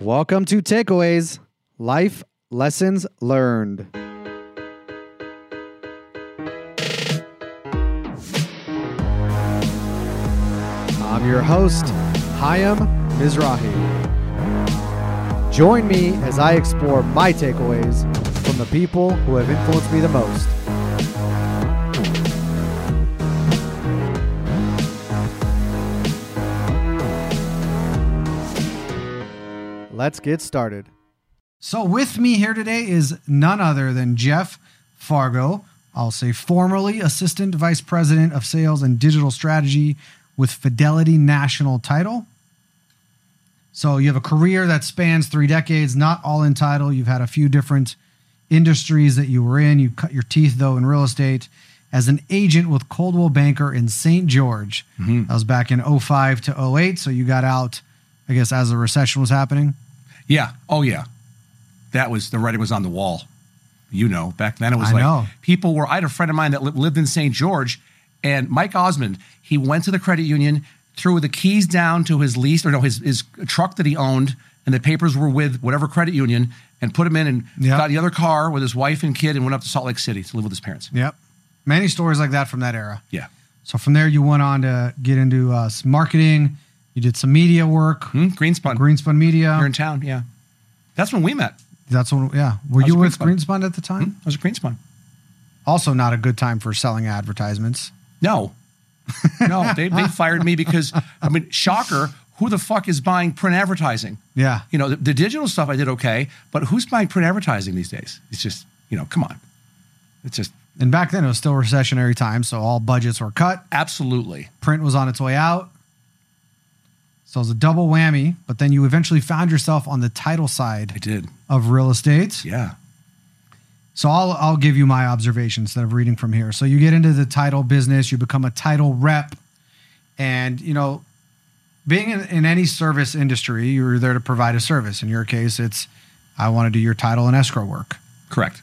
Welcome to Takeaways Life Lessons Learned. I'm your host, Chaim Mizrahi. Join me as I explore my takeaways from the people who have influenced me the most. Let's get started. So, with me here today is none other than Jeff Fargo. I'll say formerly Assistant Vice President of Sales and Digital Strategy with Fidelity National Title. So, you have a career that spans three decades, not all in title. You've had a few different industries that you were in. You cut your teeth, though, in real estate as an agent with Coldwell Banker in St. George. Mm-hmm. That was back in 05 to 08. So, you got out, I guess, as the recession was happening. Yeah. Oh, yeah. That was the writing was on the wall. You know, back then it was I like know. people were. I had a friend of mine that lived in St. George, and Mike Osmond. He went to the credit union, threw the keys down to his lease or no his his truck that he owned, and the papers were with whatever credit union, and put him in and Yeah. got the other car with his wife and kid, and went up to Salt Lake City to live with his parents. Yep. Many stories like that from that era. Yeah. So from there, you went on to get into uh, marketing. You did some media work, Hmm? Greenspun. Greenspun Media. You're in town. Yeah. That's when we met. That's when, yeah. Were you with Greenspun. Greenspun at the time? I was a Greenspun. Also, not a good time for selling advertisements. No. No, they, they fired me because, I mean, shocker, who the fuck is buying print advertising? Yeah. You know, the, the digital stuff I did okay, but who's buying print advertising these days? It's just, you know, come on. It's just And back then, it was still recessionary time, so all budgets were cut. absolutely. Print was on its way out. So it was a double whammy. But then you eventually found yourself on the title side I did. of real estate. Yeah. So I'll I'll give you my observations instead of reading from here. So you get into the title business, you become a title rep, and you know, being in, in any service industry, you're there to provide a service. In your case, it's I want to do your title and escrow work. Correct.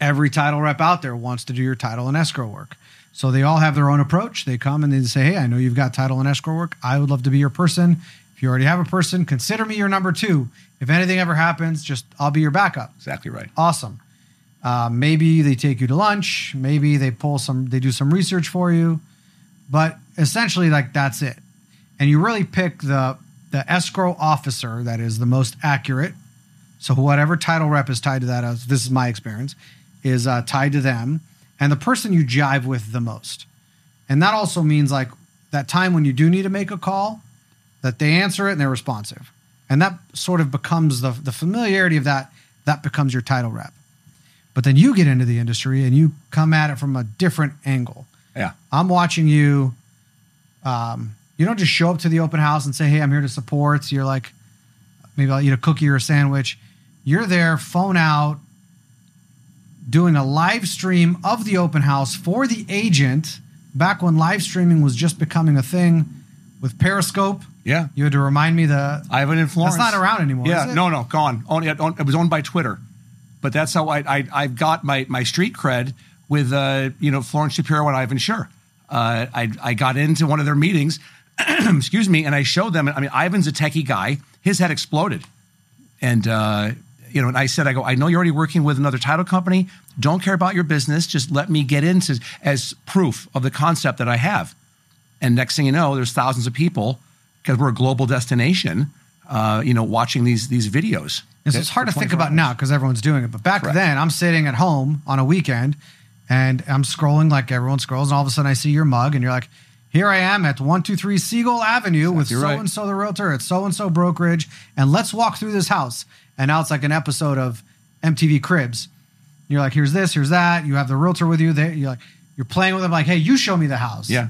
Every title rep out there wants to do your title and escrow work. So they all have their own approach. They come and they say, "Hey, I know you've got title and escrow work. I would love to be your person. If you already have a person, consider me your number two. If anything ever happens, just I'll be your backup." Exactly right. awesome. Uh, maybe they take you to lunch. Maybe they pull some, they do some research for you, but essentially, like that's it. And you really pick the the escrow officer that is the most accurate. So whatever title rep is tied to that, as this is my experience, is uh, tied to them, and the person you jive with the most. And that also means like that time when you do need to make a call, that they answer it and they're responsive, and that sort of becomes the the familiarity of that. That becomes your title rep. But then you get into the industry and you come at it from a different angle. Yeah. I'm watching you. Um, you don't just show up to the open house and say, "Hey, I'm here to support." So You're like, maybe I'll eat a cookie or a sandwich. You're there, phone out, doing a live stream of the open house for the agent. Back when live streaming was just becoming a thing with Periscope, Yeah. you had to remind me that I have an influence. that's not around anymore. Yeah. No, no, gone. Only it was owned by Twitter, but that's how I I, I got my my street cred with uh you know Florence Shapiro and Ivan Sure. Uh, I I got into one of their meetings, excuse me, and I showed them. I mean, Ivan's a techie guy. His head exploded, and uh, you know, and I said, I go, I know you're already working with another title company. Don't care about your business. Just let me get into as proof of the concept that I have. And next thing you know, there's thousands of people because we're a global destination. Uh, you know, watching these these videos. And so it's hard to think about now because everyone's doing it. But back Correct. then, I'm sitting at home on a weekend and I'm scrolling like everyone scrolls. And all of a sudden, I see your mug and you're like, here I am at 123 Seagull Avenue with so and so the realtor at so and so brokerage. And let's walk through this house. And now it's like an episode of MTV Cribs. You're like, here's this, here's that. You have the realtor with you. They, you're like, you're playing with them like, hey, you show me the house. Yeah,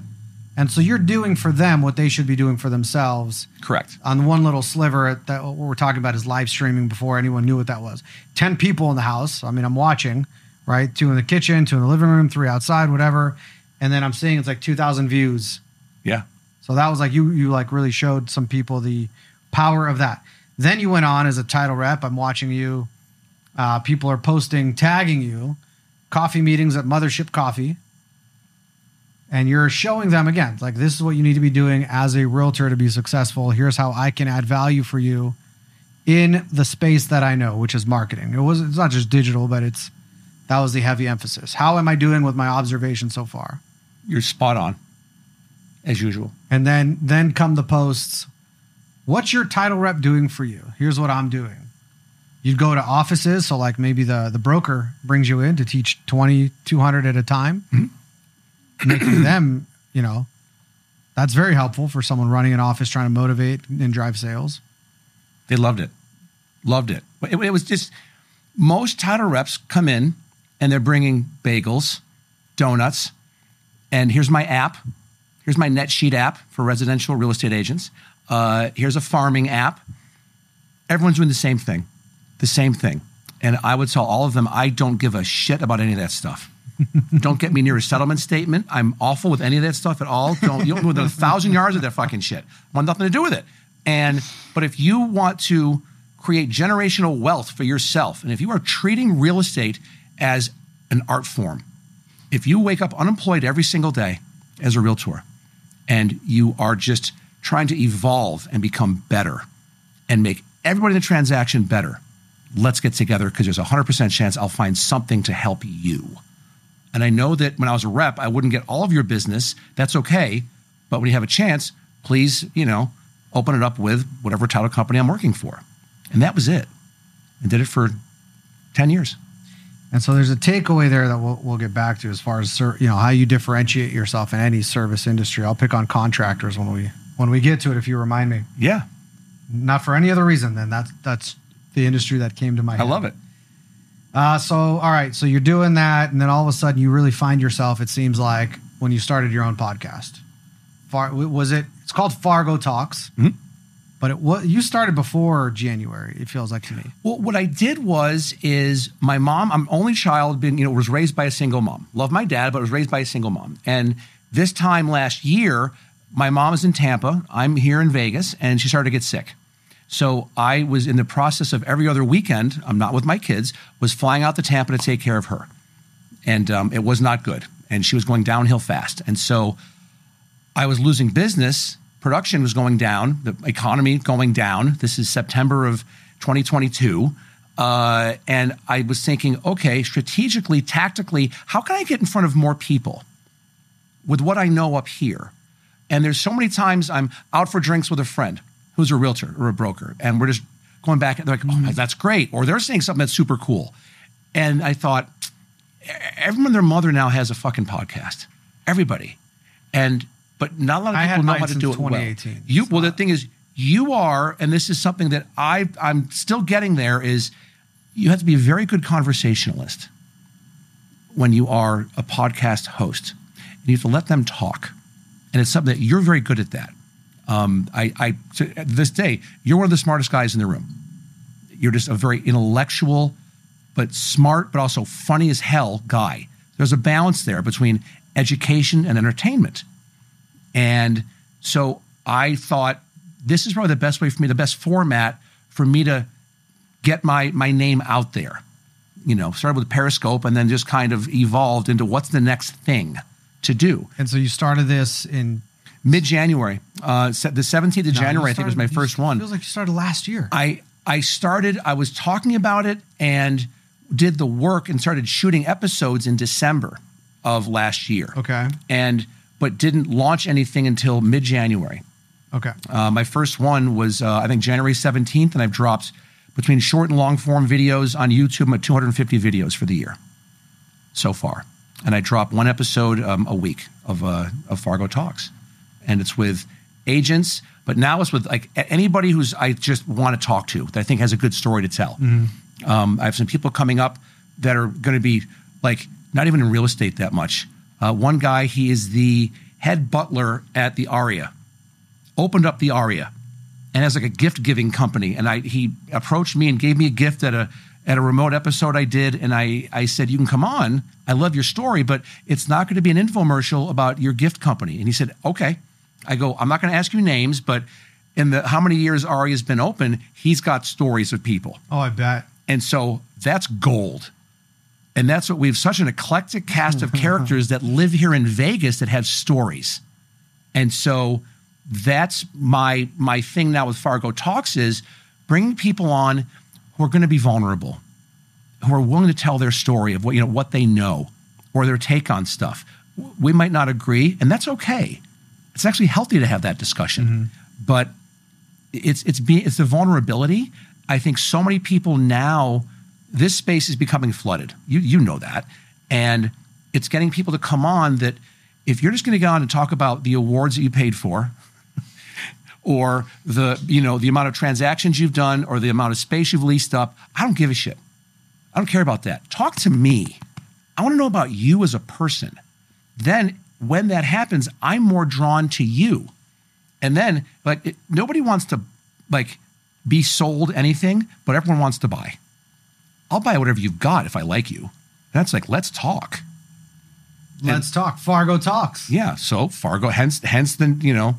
And so you're doing for them what they should be doing for themselves correct. on one little sliver that what we're talking about is live streaming before anyone knew what that was. 10 people in the house. I mean, I'm watching, right? Two in the kitchen, two in the living room, three outside, whatever. And then I'm seeing it's like 2,000 views. Yeah, So that was like you you like really showed some people the power of that. Then you went on as a title rep. I'm watching you. Uh, people are posting, tagging you, coffee meetings at Mothership Coffee. And you're showing them again, like this is what you need to be doing as a realtor to be successful. Here's how I can add value for you in the space that I know, which is marketing. It was it's not just digital, but it's that was the heavy emphasis. How am I doing with my observation so far? You're spot on, as usual. And then then come the posts. What's your title rep doing for you? Here's what I'm doing. You'd go to offices, so like maybe the the broker brings you in to teach 20, 200 at a time, mm-hmm. making them, you know, that's very helpful for someone running an office trying to motivate and drive sales. They loved it, loved it. It, it was just most title reps come in and they're bringing bagels, donuts, and here's my app. Here's my NetSheet app for residential real estate agents. Uh, here's a farming app. Everyone's doing the same thing, the same thing. And I would tell all of them, I don't give a shit about any of that stuff. don't get me near a settlement statement. I'm awful with any of that stuff at all. Don't you don't within a thousand yards of that fucking shit. I want nothing to do with it. And but if you want to create generational wealth for yourself, and if you are treating real estate as an art form, if you wake up unemployed every single day as a realtor, and you are just trying to evolve and become better and make everybody in the transaction better, let's get together because there's a 100% chance I'll find something to help you. And I know that when I was a rep, I wouldn't get all of your business. That's okay. But when you have a chance, please, you know, open it up with whatever title company I'm working for. And that was it. I did it for 10 years. And so there's a takeaway there that we'll, we'll get back to as far as you know how you differentiate yourself in any service industry. I'll pick on contractors when we when we get to it. If you remind me, Yeah. not for any other reason, then that's that's the industry that came to my. I love it. Uh, so all right, so you're doing that, and then all of a sudden you really find yourself. It seems like when you started your own podcast. Far was it? It's called Fargo Talks, Mhm. but it was you started before January. It feels like to me. Well, what I did was is my mom. I'm only child. Been you know was raised by a single mom. Love my dad, but was raised by a single mom. And this time last year, my mom is in Tampa. I'm here in Vegas, and she started to get sick. So I was in the process of every other weekend. I'm not with my kids. Was flying out to Tampa to take care of her, and um, it was not good. And she was going downhill fast. And so I was losing business. Production was going down. The economy going down. This is September of 2022. Uh, and I was thinking, okay, strategically, tactically, how can I get in front of more people with what I know up here? And there's so many times I'm out for drinks with a friend who's a realtor or a broker, and we're just going back and they're like, oh, that's great. Or they're saying something that's super cool. And I thought, everyone their mother now has a fucking podcast. Everybody. And but not a lot of people know how to do it well. You well, the thing is, you are, and this is something that I I'm still getting there. Is you have to be a very good conversationalist when you are a podcast host. And you have to let them talk, and it's something that you're very good at. That um, I, I to this day, you're one of the smartest guys in the room. You're just a very intellectual, but smart, but also funny as hell guy. There's a balance there between education and entertainment. And so I thought this is probably the best way for me, the best format for me to get my my name out there. You know, started with Periscope and then just kind of evolved into what's the next thing to do. And so you started this in Mid January, uh, the 17th of No, January, you I think was my first one. Feels like you started last year. I I started. I was talking about it and did the work and started shooting episodes in December of last year. Okay. And but didn't launch anything until mid January. Okay. Uh, my first one was uh, I think January seventeenth, and I've dropped between short and long form videos on YouTube. I'm at 250 videos for the year so far, and I drop one episode um, a week of uh, of Fargo Talks, and it's with agents. But now it's with like anybody who's I just want to talk to that I think has a good story to tell. Um, I have some people coming up that are going to be like not even in real estate that much. Uh, one guy, he is the head butler at the Aria opened up the Aria and has like a gift giving company. And I he approached me and gave me a gift at a at a remote episode I did. And I I said, You can come on. I love your story, but it's not going to be an infomercial about your gift company. And he said, Okay. I go, I'm not going to ask you names, but in the how many years Aria's been open, he's got stories of people. Oh, I bet. And so that's gold. And that's what we have such an eclectic cast of characters that live here in Vegas that have stories. And so that's my my thing now with Fargo Talks is bringing people on who are going to be vulnerable, who are willing to tell their story of what you know what they know or their take on stuff. We might not agree, and that's okay. It's actually healthy to have that discussion, mm-hmm. but it's it's being it's the vulnerability. I think so many people now, this space is becoming flooded. You you know that, and it's getting people to come on that if you're just going to go on and talk about the awards that you paid for, or the you know the amount of transactions you've done, or the amount of space you've leased up, I don't give a shit. I don't care about that. Talk to me. I want to know about you as a person. Then when that happens, I'm more drawn to you. And then like it, nobody wants to like be sold anything, but everyone wants to buy. I'll buy whatever you've got if I like you. That's like let's talk. Let's talk. Fargo talks. Yeah. So Fargo, hence hence the you know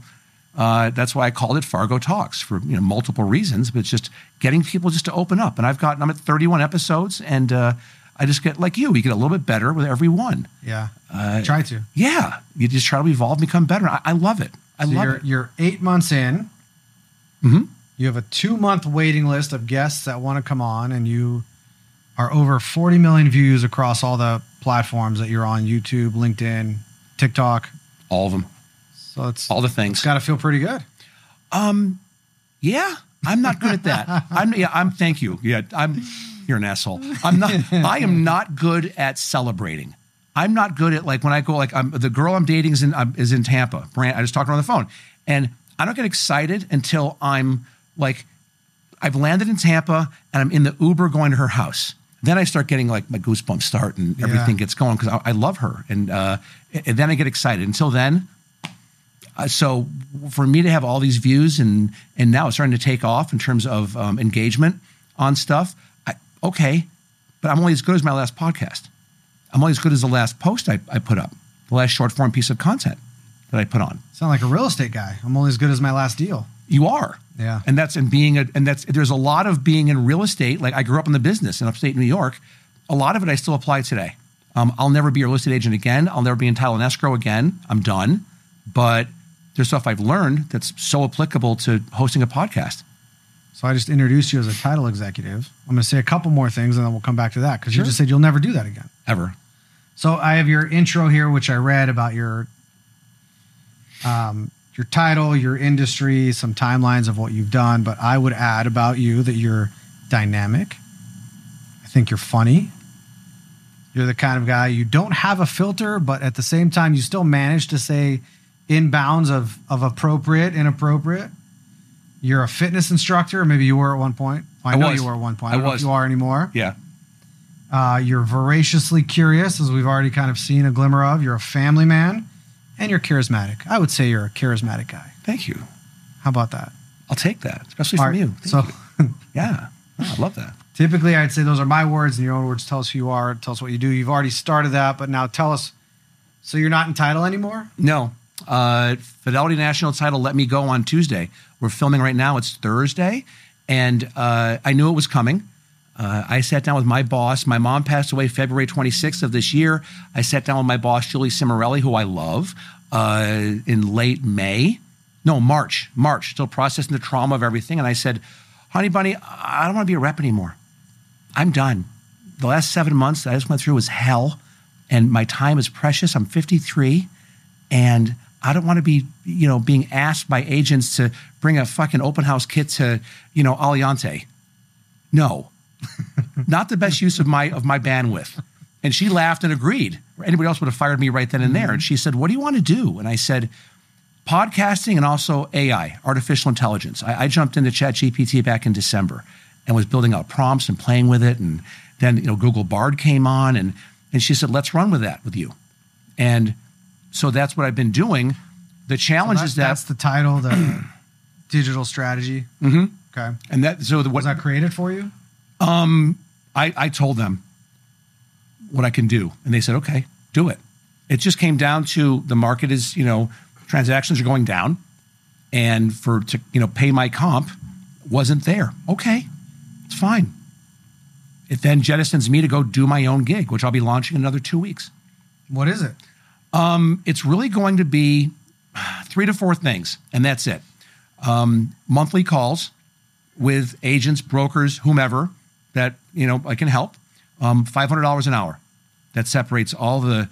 uh, that's why I called it Fargo Talks for you know multiple reasons, but it's just getting people just to open up. And I've got I'm at 31 episodes, and uh, I just get like you, you get a little bit better with every one. Yeah. Uh, Try to. Yeah, you just try to evolve, and become better. I, I love it. I So love you're, it. you're eight months in. Mhm. You have a two month waiting list of guests that want to come on, and you are over 40 million views across all the platforms that you're on YouTube, LinkedIn, TikTok. All of them, So it's, all the it's things. got to feel pretty good. Um, yeah, I'm not good at that. I'm yeah, I'm thank you. Yeah, I'm you're an asshole. I'm not I am not good at celebrating. I'm not good at like when I go like I'm the girl I'm dating is in um, is in Tampa. Brand I just talked to her on the phone. And I don't get excited until I'm like I've landed in Tampa and I'm in the Uber going to her house. Then I start getting like my goosebumps start and Yeah. everything gets going because I, I love her. And uh, and then I get excited. Until then, uh, so for me to have all these views and and now it's starting to take off in terms of um, engagement on stuff. I, okay, but I'm only as good as my last podcast. I'm only as good as the last post I, I put up, the last short form piece of content that I put on. Sound like a real estate guy. I'm only as good as my last deal. You are. Yeah. And that's and being a and that's there's a lot of being in real estate. Like I grew up in the business in upstate New York. A lot of it I still apply today. Um, I'll never be a real estate agent again. I'll never be in title and escrow again. I'm done. But there's stuff I've learned that's so applicable to hosting a podcast. So I just introduced you as a title executive. I'm going to say a couple more things and then we'll come back to that because Sure. you just said you'll never do that again. Ever. So I have your intro here, which I read about your um, your title, your industry, some timelines of what you've done. But I would add about you that you're dynamic. I think you're funny. You're the kind of guy you don't have a filter, but at the same time, you still manage to say in bounds of of appropriate, inappropriate. You're a fitness instructor, maybe you were at one point. I, I know was. you were at one point. I I don't know was. if you are anymore. Yeah. Uh, you're voraciously curious, as we've already kind of seen a glimmer of. You're a family man, and you're charismatic. I would say you're a charismatic guy. Thank you. How about that? I'll take that, especially All from right, you. Thank So you. yeah. Oh, I love that. typically, I'd say those are my words, and your own words tell us who you are, tell us what you do. You've already started that, but now tell us. So you're not in title anymore? No. Uh, Fidelity National title let me go on Tuesday. We're filming right now. It's Thursday. And uh, I knew it was coming. Uh, I sat down with my boss. My mom passed away February 26th of this year. I sat down with my boss, Julie Cimarelli, who I love, uh, in late May. No, March. March. Still processing the trauma of everything. And I said, honey bunny, I don't want to be a rep anymore. I'm done. The last seven months I just went through was hell, and my time is precious. I'm 53, and I don't want to be, you know, being asked by agents to bring a fucking open house kit to, you know, Aliante. No, not the best use of my of my bandwidth. And she laughed and agreed. Anybody else would have fired me right then and there. And she said, "What do you want to do?" And I said, "Podcasting and also AI, artificial intelligence." I, I jumped into ChatGPT back in December and was building out prompts and playing with it. And then you know Google Bard came on, and and she said, "Let's run with that with you." And so that's what I've been doing. The challenge That- is that, that's the title, the digital strategy. Mm-hmm. Okay. and that so the, what Was that created for you? I, I told them what I can do, and they said, "Okay, do it." It just came down to the market is, you know, transactions are going down, and for to you know pay my comp wasn't there. Okay, it's fine. It then jettisons me to go do my own gig, which I'll be launching in another two weeks. What is it? It's really going to be three to four things, and that's it. Um, monthly calls with agents, brokers, whomever that you know I can help. Um, Five hundred dollars an hour. That separates all the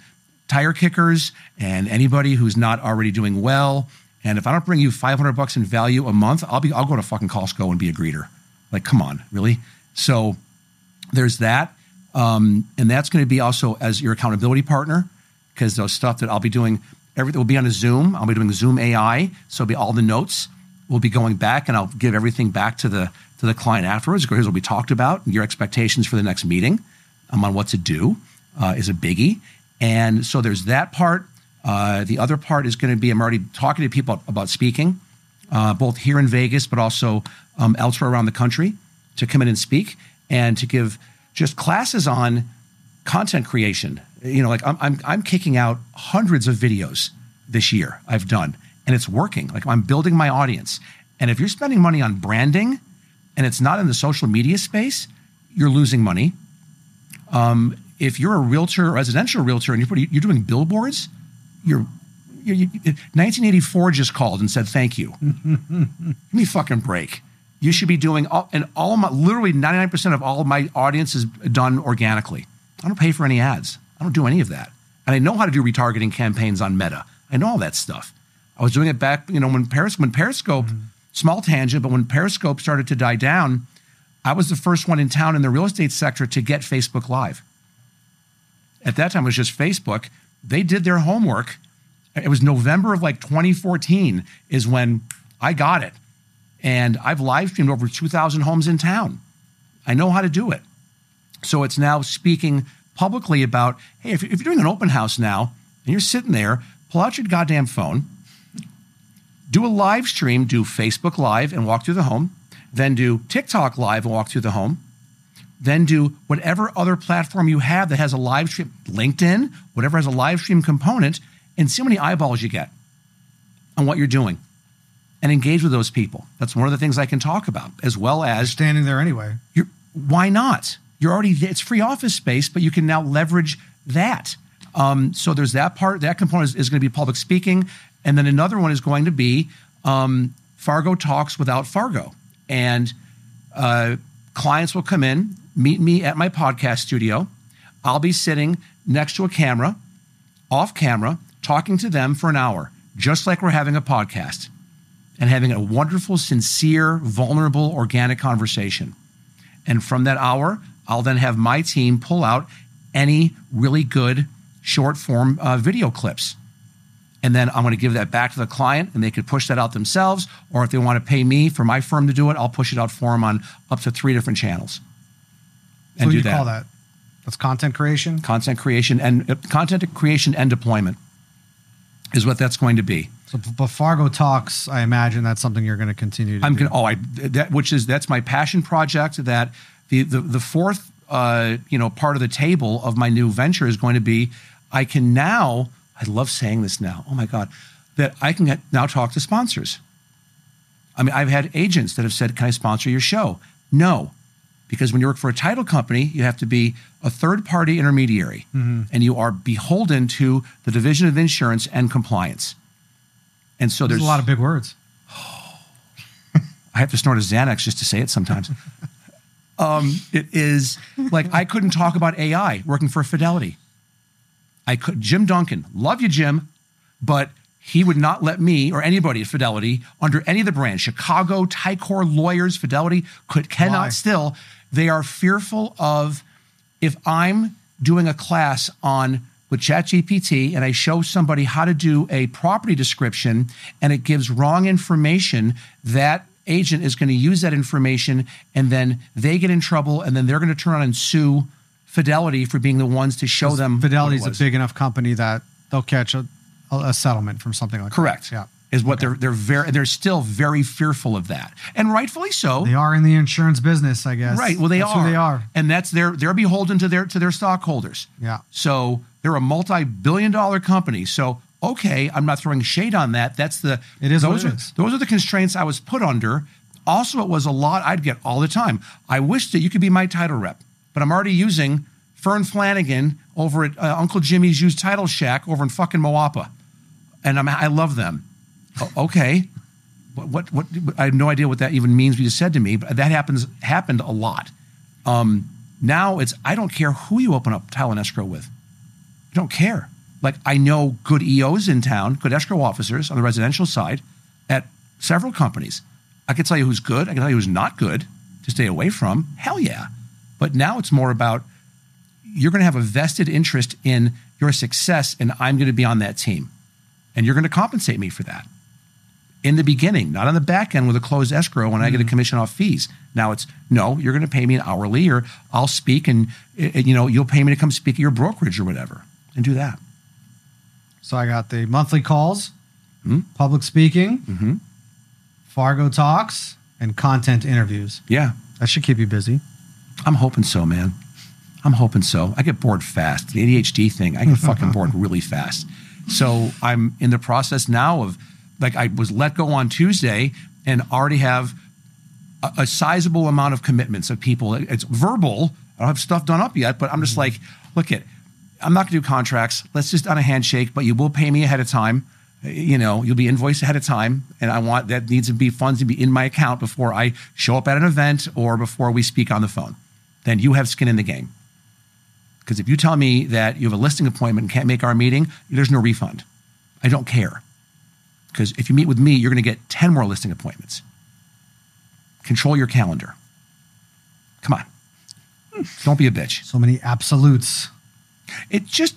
tire kickers and anybody who's not already doing well. And if I don't bring you 500 bucks in value a month, I'll be I'll go to fucking Costco and be a greeter. Like, come on, really? So there's that, um, and that's going to be also as your accountability partner because there's stuff that I'll be doing everything will be on a Zoom. I'll be doing Zoom AI, so it'll be all the notes. We'll be going back, and I'll give everything back to the to the client afterwards. Here's what we talked about. Your expectations for the next meeting um, on what to do uh, is a biggie, and so there's that part. Uh, the other part is going to be I'm already talking to people about speaking, uh, both here in Vegas, but also um, elsewhere around the country to come in and speak and to give just classes on content creation. You know, like I'm, I'm, I'm kicking out hundreds of videos this year I've done, and it's working. Like I'm building my audience. And if you're spending money on branding and it's not in the social media space, you're losing money. Um, if you're a realtor, a residential realtor, and you're, putting, you're doing billboards, you're, you you 1984 just called and said thank you. Give me fucking break. You should be doing all, and all my, literally 99% of all of my audience is done organically. I don't pay for any ads. I don't do any of that. And I know how to do retargeting campaigns on Meta. I know all that stuff. I was doing it back, you know, when when Periscope, mm-hmm. small tangent, but when Periscope started to die down, I was the first one in town in the real estate sector to get Facebook Live. At that time, it was just Facebook. They did their homework. It was November of like 2014 is when I got it. And I've live streamed over 2,000 homes in town. I know how to do it. So it's now speaking publicly about hey, if, you're doing an open house now and you're sitting there, pull out your goddamn phone, do a live stream, do Facebook Live and walk through the home, then do TikTok Live and walk through the home, then do whatever other platform you have that has a live stream, LinkedIn, whatever has a live stream component, and see how many eyeballs you get on what you're doing and engage with those people. That's one of the things I can talk about, as well as standing there anyway. why not? You're already it's free office space, but you can now leverage that. Um, so there's that part. That component is, is, going to be public speaking, and then another one is going to be um, Fargo talks without Fargo, and uh, clients will come in, meet me at my podcast studio. I'll be sitting next to a camera, off camera, talking to them for an hour, just like we're having a podcast and having a wonderful, sincere, vulnerable, organic conversation. And from that hour, I'll then have my team pull out any really good short form uh, video clips. And then I'm going to give that back to the client and they could push that out themselves. Or if they want to pay me for my firm to do it, I'll push it out for them on up to three different channels. And so do you that. call that? That's content creation? Content creation and uh, content creation and deployment is what that's going to be. So, but Fargo talks. I imagine that's something you're going to continue. to I'm Gonna, Oh, I that which is that's my passion project. That the the, the fourth uh, you know part of the table of my new venture is going to be. I can now. I love saying this now. Oh my god, that I can get, now talk to sponsors. I mean, I've had agents that have said, "Can I sponsor your show?" No, because when you work for a title company, you have to be a third party intermediary, mm-hmm. and you are beholden to the Division of Insurance and Compliance. And so there's, there's a lot of big words. I have to snort a Xanax just to say it sometimes. um, it is like I couldn't talk about AI working for Fidelity. I could Jim Duncan, love you, Jim, but he would not let me or anybody at Fidelity under any of the brands, Chicago, Ticor lawyers, Fidelity could cannot Why? still. They are fearful of if I'm doing a class on with ChatGPT and I show somebody how to do a property description and it gives wrong information, that agent is going to use that information and then they get in trouble and then they're going to turn on and sue Fidelity for being the ones to show them. Fidelity is a big enough company that they'll catch a, a settlement from something like Correct. that. Correct. Yeah is what okay. they're they're very they're still very fearful of that, and rightfully so. They are in the insurance business, I guess. Right. Well, they that's are. they are, and that's their they're beholden to their to their stockholders. Yeah. So they're a multi-billion-dollar company. So okay, I'm not throwing shade on that. That's the it is those are is. those are the constraints I was put under. Also, it was a lot I'd get all the time. I wish that you could be my title rep, but I'm already using Fern Flanagan over at uh, Uncle Jimmy's used title shack over in fucking Moapa, and I'm, I love them okay. what, what, what I have no idea what that even means. What you said to me, but that happens happened a lot. Um, now it's I don't care who you open up title and escrow with. I don't care. Like I know good EOs in town, good escrow officers on the residential side at several companies. I can tell you who's good. I can tell you who's not good to stay away from. Hell yeah. But now it's more about you're going to have a vested interest in your success, and I'm going to be on that team. And you're going to compensate me for that in the beginning, not on the back end with a closed escrow when I get a commission off fees. Now it's no, you're going to pay me an hourly, or I'll speak, and uh, you know you'll pay me to come speak at your brokerage or whatever, and do that. So I got the monthly calls, hmm? public speaking, mm-hmm. Fargo talks, and content interviews. Yeah, That should keep you busy. I'm hoping so, man. I'm hoping so. I get bored fast. The ADHD thing, I get fucking bored really fast. So I'm in the process now of like I was let go on Tuesday and already have a, a sizable amount of commitments of people. It's verbal. I don't have stuff done up yet, but I'm just mm-hmm. like, look at, I'm not gonna do contracts. Let's just on a handshake, but you will pay me ahead of time. You know, you'll be invoiced ahead of time, and I want that needs to be funds to be in my account before I show up at an event or before we speak on the phone. Then you have skin in the game. Because if you tell me that you have a listing appointment and can't make our meeting, there's no refund. I don't care. Because if you meet with me, you're going to get 10 more listing appointments. Control your calendar. Come on. Don't be a bitch. So many absolutes. It just,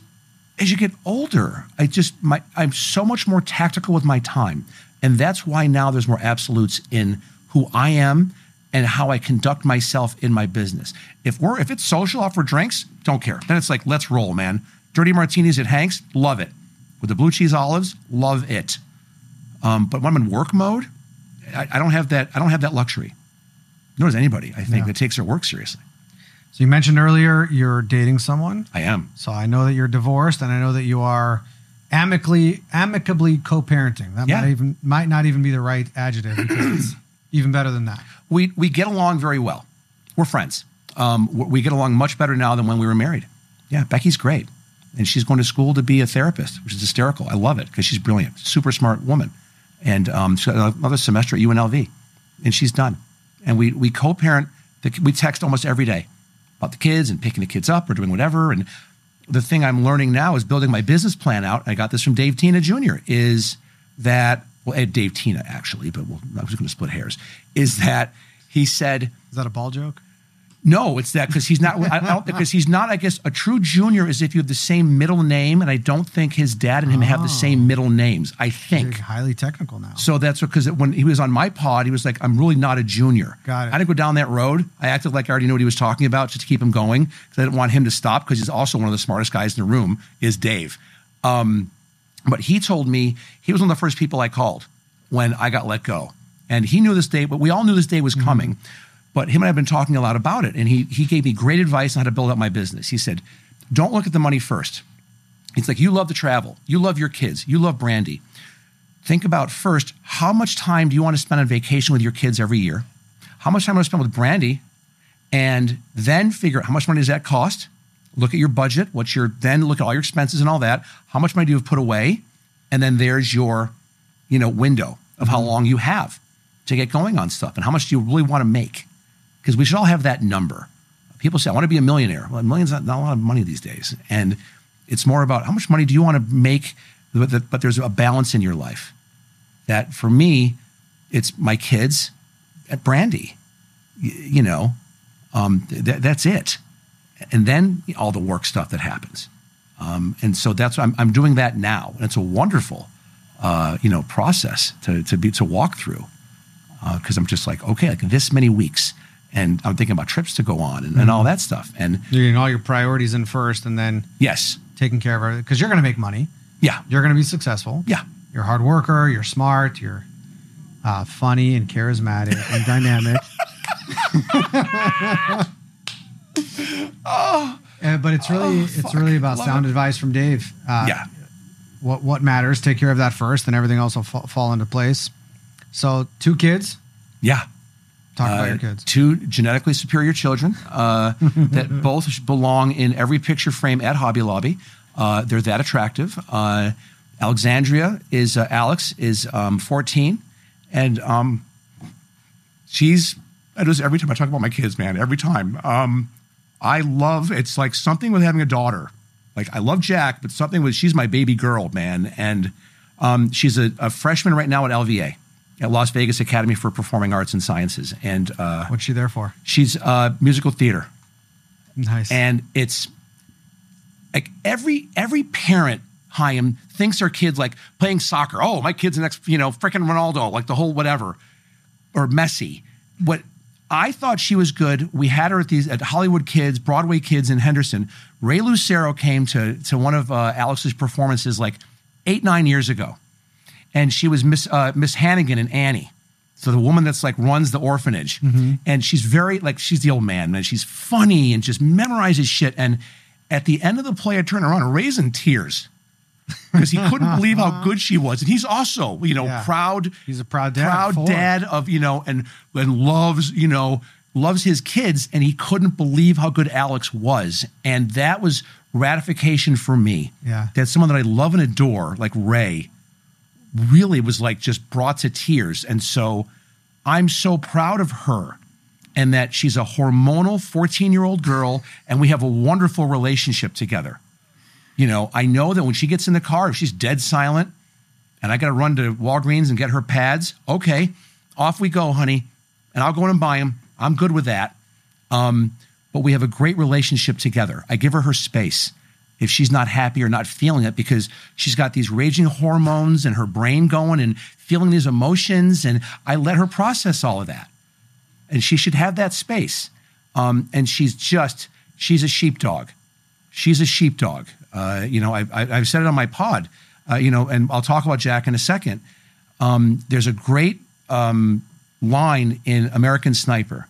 as you get older, I just, my, I'm so much more tactical with my time. And that's why now there's more absolutes in who I am and how I conduct myself in my business. If we're, if it's social offer drinks, don't care. Then it's like, let's roll, man. Dirty martinis at Hank's, love it. With the blue cheese olives, love it. Um, but when I'm in work mode, I, I don't have that. I don't have that luxury. Nor does anybody. I think Yeah. that takes their work seriously. So you mentioned earlier you're dating someone. I am. So I know that you're divorced, and I know that you are amicably amicably co-parenting. That Yeah. might even might not even be the right adjective because it's even better than that. we we get along very well. We're friends. Um, we get along much better now than when we were married. Yeah, Becky's great, and she's going to school to be a therapist, which is hysterical. I love it because she's brilliant, super smart woman, and um, she got another semester at UNLV, and she's done. And we we co-parent. We text almost every day about the kids and picking the kids up or doing whatever. And the thing I'm learning now is building my business plan out. I got this from Dave Tina Jr. Is that well, Dave Tina actually, but we'll, I was going to split hairs. Is that he said Is that a ball joke? No? It's that because he's not. I don't because he's not. I guess a true junior is if you have the same middle name, and I don't think his dad and him have the same middle names. I You're think. highly technical now. So that's because when he was on my pod, he was like, "I'm really not a junior." Got it. I didn't go down that road. I acted like I already knew what he was talking about, just to keep him going, because I didn't want him to stop. Because he's also one of the smartest guys in the room. Is Dave? Um, but he told me he was one of the first people I called when I got let go, and he knew this day. But we all knew this day was coming. But him and I have been talking a lot about it, and he he gave me great advice on how to build up my business. He said, "Don't look at the money first. It's like you love to travel, you love your kids, you love Brandy think about first how much time do you want to spend on vacation with your kids every year? How much time do want to spend with Brandy? And then figure out how much money does that cost? Look at your budget, what's your then look at all your expenses and all that. How much money do you have put away? And then there's your, you know, window of how mm-hmm. long you have to get going on stuff and how much do you really want to make? Because we should all have that number. People say, I want to be a millionaire. Well, a million's not, not a lot of money these days. And it's more about how much money do you want to make, but, that- but there's a balance in your life. That for me, it's my kids at Brandy. Y- You know, um, th- that's it. And then all the work stuff that happens. Um, and so that's I'm, I'm doing that now, and it's a wonderful, uh, you know, process to to be to walk through because I'm just like okay, like this many weeks, and I'm thinking about trips to go on and, and all that stuff. And You're getting all your priorities in first, and then yes, taking care of everything because you're going to make money. yeah, You're going to be successful. yeah, You're a hard worker. You're smart. You're uh, funny and charismatic and dynamic. Uh, but it's really it's really about Love sound it. advice from Dave. Uh, yeah. What what matters? Take care of that first, and everything else will fa- fall into place. So, two kids. Yeah. Talk about Uh, your kids. Two genetically superior children uh, that both belong in every picture frame at Hobby Lobby. Uh, they're that attractive. Uh, Alexandria is uh, Alex is um, 14, And um, she's I do this every time I talk about my kids, man. Every time. Um, I love it's like something with having a daughter. Like I love Jack, but something with she's my baby girl, man. And um, she's a, a freshman right now at LVA, at Las Vegas Academy for Performing Arts and Sciences. And uh, What's she there for? she's uh, musical theater Nice. and it's like every every parent Chaim thinks their kids like playing soccer. Oh, my kid's the next, you know, freaking Ronaldo, like the whole whatever, or Messi. What I thought she was good. We had her at these at Hollywood Kids, Broadway Kids in Henderson. Ray Lucero came to to one of uh, Alex's performances like eight nine years ago, and she was Miss uh, Miss Hannigan and Annie. So the woman that's like runs the orphanage, and she's very like she's the old man, man. She's funny and just memorizes shit. And at the end of the play, I turn around and Ray's in tears because he couldn't believe how good she was, and he's also you know Yeah. proud. He's a proud dad, proud full. dad of you know, and and loves you know loves his kids, and he couldn't believe how good Alex was, and that was ratification for me. Yeah. that someone that I love and adore, like Ray, really was like just brought to tears. And so I'm so proud of her and that she's a hormonal 14 year old girl and we have a wonderful relationship together. You know, I know that when she gets in the car, if she's dead silent and I got to run to Walgreens and get her pads, okay, off we go, honey. And I'll go in and buy them. I'm good with that. Um, but we have a great relationship together. I give her her space if she's not happy or not feeling it because she's got these raging hormones and her brain going and feeling these emotions. And I let her process all of that. And she should have that space. Um, and she's just, she's a sheepdog. She's a sheepdog. Uh, you know, I, I've said it on my pod, uh, you know, and I'll talk about Jack in a second. Um, there's a great um, line in American Sniper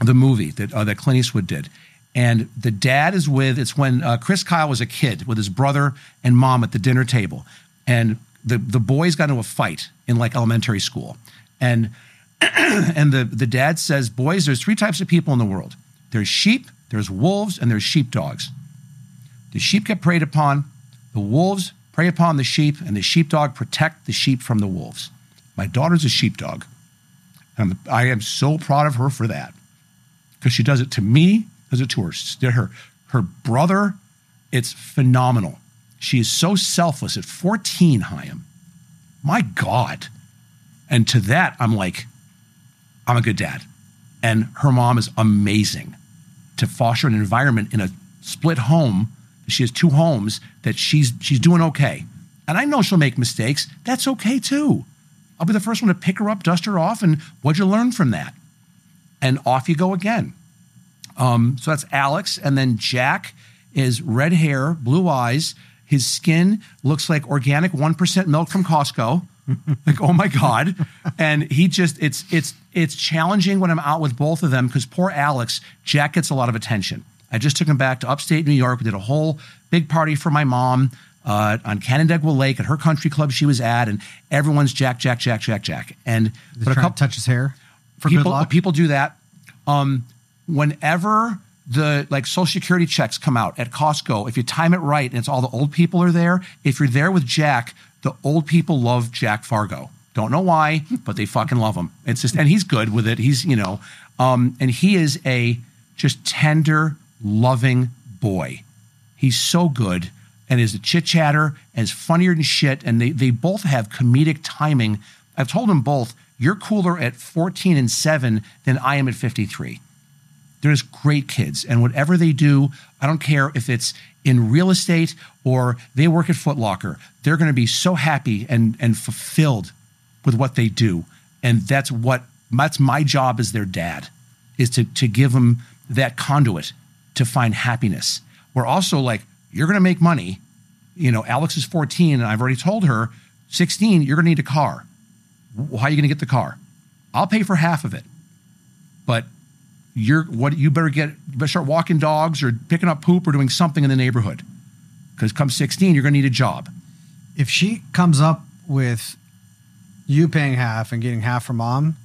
the movie that uh, that Clint Eastwood did. And the dad is with it's when uh, Chris Kyle was a kid with his brother and mom at the dinner table, and the the boys got into a fight in like elementary school, and and the the dad says, "Boys, there's three types of people in the world. There's sheep, there's wolves, and there's sheepdogs. The sheep get preyed upon, the wolves prey upon the sheep, and the sheepdog protect the sheep from the wolves. My daughter's a sheepdog, and I am so proud of her for that." because she does it to me, does it to her her her brother. It's phenomenal. She is so selfless at 14, Chaim. My God. And to that, I'm like, I'm a good dad. And her mom is amazing to foster an environment in a split home. She has two homes that she's she's doing okay. And I know she'll make mistakes. That's okay too. I'll be the first one to pick her up, dust her off, and what'd you learn from that? and off you go again. Um, so that's Alex, and then Jack is red hair, blue eyes. His skin looks like organic one percent milk from Costco. like oh my god! And he just it's it's it's challenging when I'm out with both of them because poor Alex, Jack gets a lot of attention. I just took him back to upstate New York. We did a whole big party for my mom uh, on Canandaigua Lake at her country club she was at, and everyone's Jack, Jack, Jack, Jack, Jack. And but a couple to touch his hair for people people do that. Um, whenever the like social security checks come out at Costco, if you time it right and it's all the old people are there, if you're there with Jack, the old people love Jack Fargo. Don't know why, but they fucking love him. It's just and he's good with it. He's you know, um, and he is a just tender, loving boy. He's so good and is a chit chatter and is funnier than shit. And they, they both have comedic timing. I've told them both, you're cooler at 14 and 7 than I am at 53. They're just great kids. And whatever they do, I don't care if it's in real estate or they work at Foot Locker, they're going to be so happy and, and fulfilled with what they do. And that's what that's my job as their dad is to, to give them that conduit to find happiness. We're also like, you're going to make money. You know, Alex is 14, and I've already told her, 16, you're going to need a car. How are you going to get the car? I'll pay for half of it. But you're what you better get better start walking dogs or picking up poop or doing something in the neighborhood. Because come 16, you're going to need a job. if she comes up with you paying half and getting half from mom,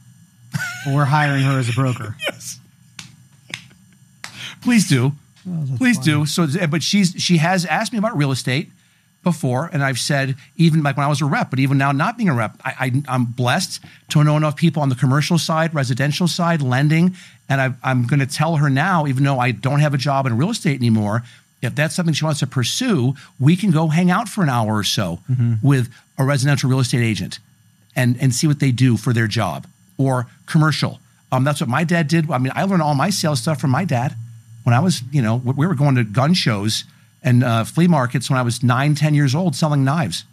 we're hiring her as a broker. Yes. Please do. Oh, Please funny. do. So, eh, but she's she has asked me about real estate, before, and I've said even like when I was a rep, but even now not being a rep, I, I, I'm blessed to know enough people on the commercial side, residential side, lending, and I, I'm going to tell her now, even though I don't have a job in real estate anymore, if that's something she wants to pursue, we can go hang out for an hour or so with a residential real estate agent and and see what they do for their job or commercial. Um, that's what my dad did. I mean, I learned all my sales stuff from my dad when I was, you know, we were going to gun shows and uh, flea markets when I was nine, ten years old selling knives.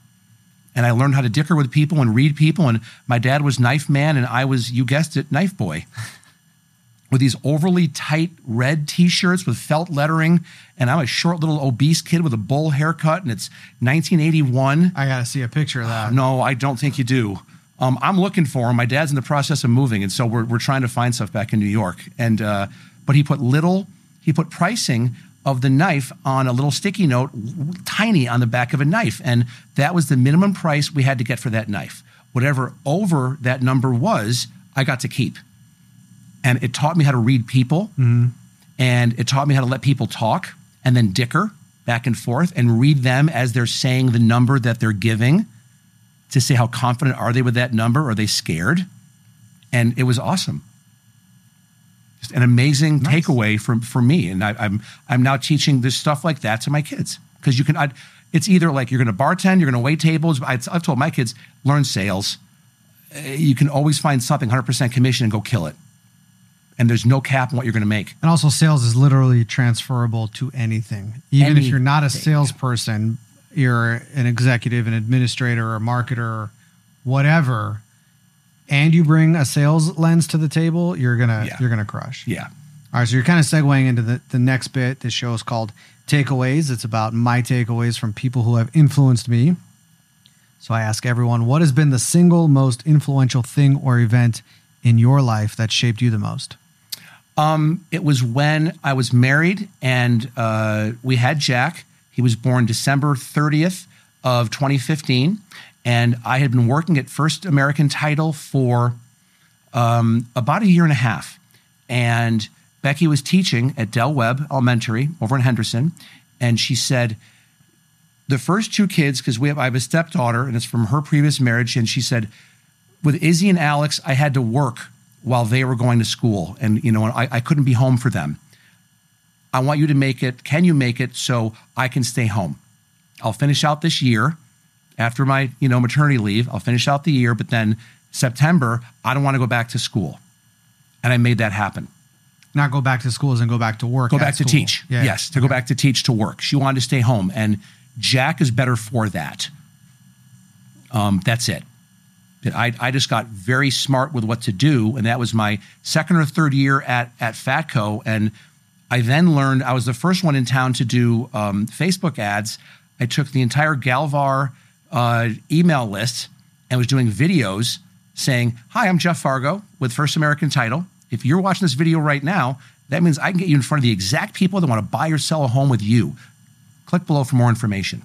And I learned how to dicker with people and read people. And my dad was knife man, and I was, you guessed it, knife boy. with these overly tight red t-shirts with felt lettering, and I'm a short little obese kid with a bowl haircut, and it's 1981. I got to see a picture of that. No, I don't think you do. Um, I'm looking for him. My dad's in the process of moving, and so we're, we're trying to find stuff back in New York. And uh, but he put little, he put pricing of the knife on a little sticky note, tiny on the back of a knife, and that was the minimum price we had to get for that knife. Whatever over that number was, I got to keep. And it taught me how to read people, mm-hmm. and it taught me how to let people talk, and then dicker back and forth, and read them as they're saying the number that they're giving to see how confident are they with that number? Are they scared? And it was awesome. Just an amazing takeaway from for me. And I, I'm I'm now teaching this stuff like that to my kids because you can. I, it's either like you're going to bartend, you're going to wait tables. I, I've told my kids learn sales. Uh, You can always find something 100% commission and go kill it. And there's no cap on what you're going to make. And also, sales is literally transferable to anything. Even if you're not a salesperson, you're an executive, an administrator, a marketer, whatever, and you bring a sales lens to the table, you're gonna Yeah. you're gonna crush. Yeah. All right, so you're kind of segueing into the, the next bit. This show is called Takeaways. It's about my takeaways from people who have influenced me. So I ask everyone, what has been the single most influential thing or event in your life that shaped you the most? It was when I was married and uh, we had Jack. He was born December 30th of 2015. And I had been working at First American Title for um, about a year and a half. And Becky was teaching at Del Webb Elementary over in Henderson. And she said, the first two kids, because we have I have a stepdaughter and it's from her previous marriage, and she said, with Izzy and Alex, I had to work while they were going to school, and you know, I, I couldn't be home for them. I want you to make it. Can you make it so I can stay home? I'll finish out this year after my you know maternity leave. I'll finish out the year, but then September, I don't want to go back to school, and I made that happen. Not go back to schools and go back to work. Go back to teach. Yeah. Yes, to go back to teach to work. She wanted to stay home, and Jack is better for that. Um, that's it. I, I just got very smart with what to do, and that was my second or third year at at Fatco, and I then learned I was the first one in town to do um, Facebook ads. I took the entire GLVAR uh, email list and was doing videos saying, "Hi, I'm Jeff Fargo with First American Title. If you're watching this video right now, that means I can get you in front of the exact people that want to buy or sell a home with you. Click below for more information."